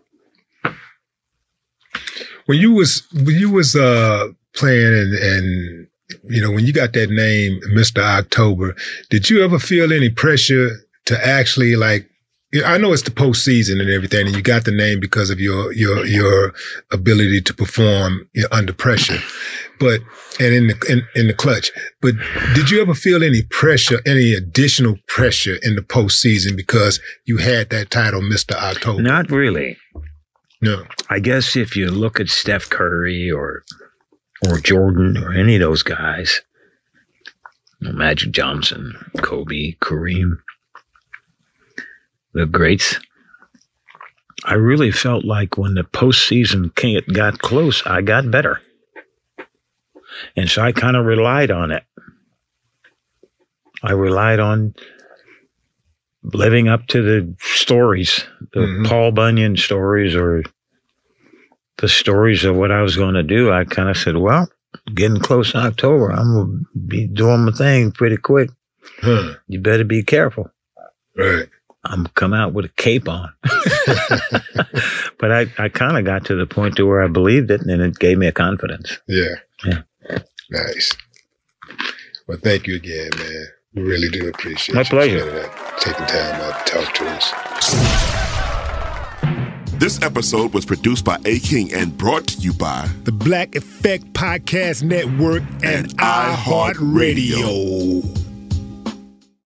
when you was when you was uh playing and and you know when you got that name Mr. October, did you ever feel any pressure to actually like I know it's the postseason and everything, and you got the name because of your your your ability to perform under pressure. But and in the in, in the clutch. But did you ever feel any pressure, any additional pressure in the postseason because you had that title, Mister October? Not really. No. I guess if you look at Steph Curry or or Jordan or any of those guys, Magic Johnson, Kobe, Kareem, the greats. I really felt like when the postseason got close, I got better. And so I kind of relied on it. I relied on living up to the stories, the mm-hmm. Paul Bunyan stories or the stories of what I was going to do. I kind of said, well, getting close to October, I'm going to be doing my thing pretty quick. Huh. You better be careful. Right. I'm come out with a cape on. but I, I kind of got to the point to where I believed it and it gave me a confidence. Yeah. Yeah. Nice. Well, thank you again, man. We really do appreciate My pleasure. taking time out to talk to us. This episode was produced by A King and brought to you by the Black Effect Podcast Network and, and iHeartRadio.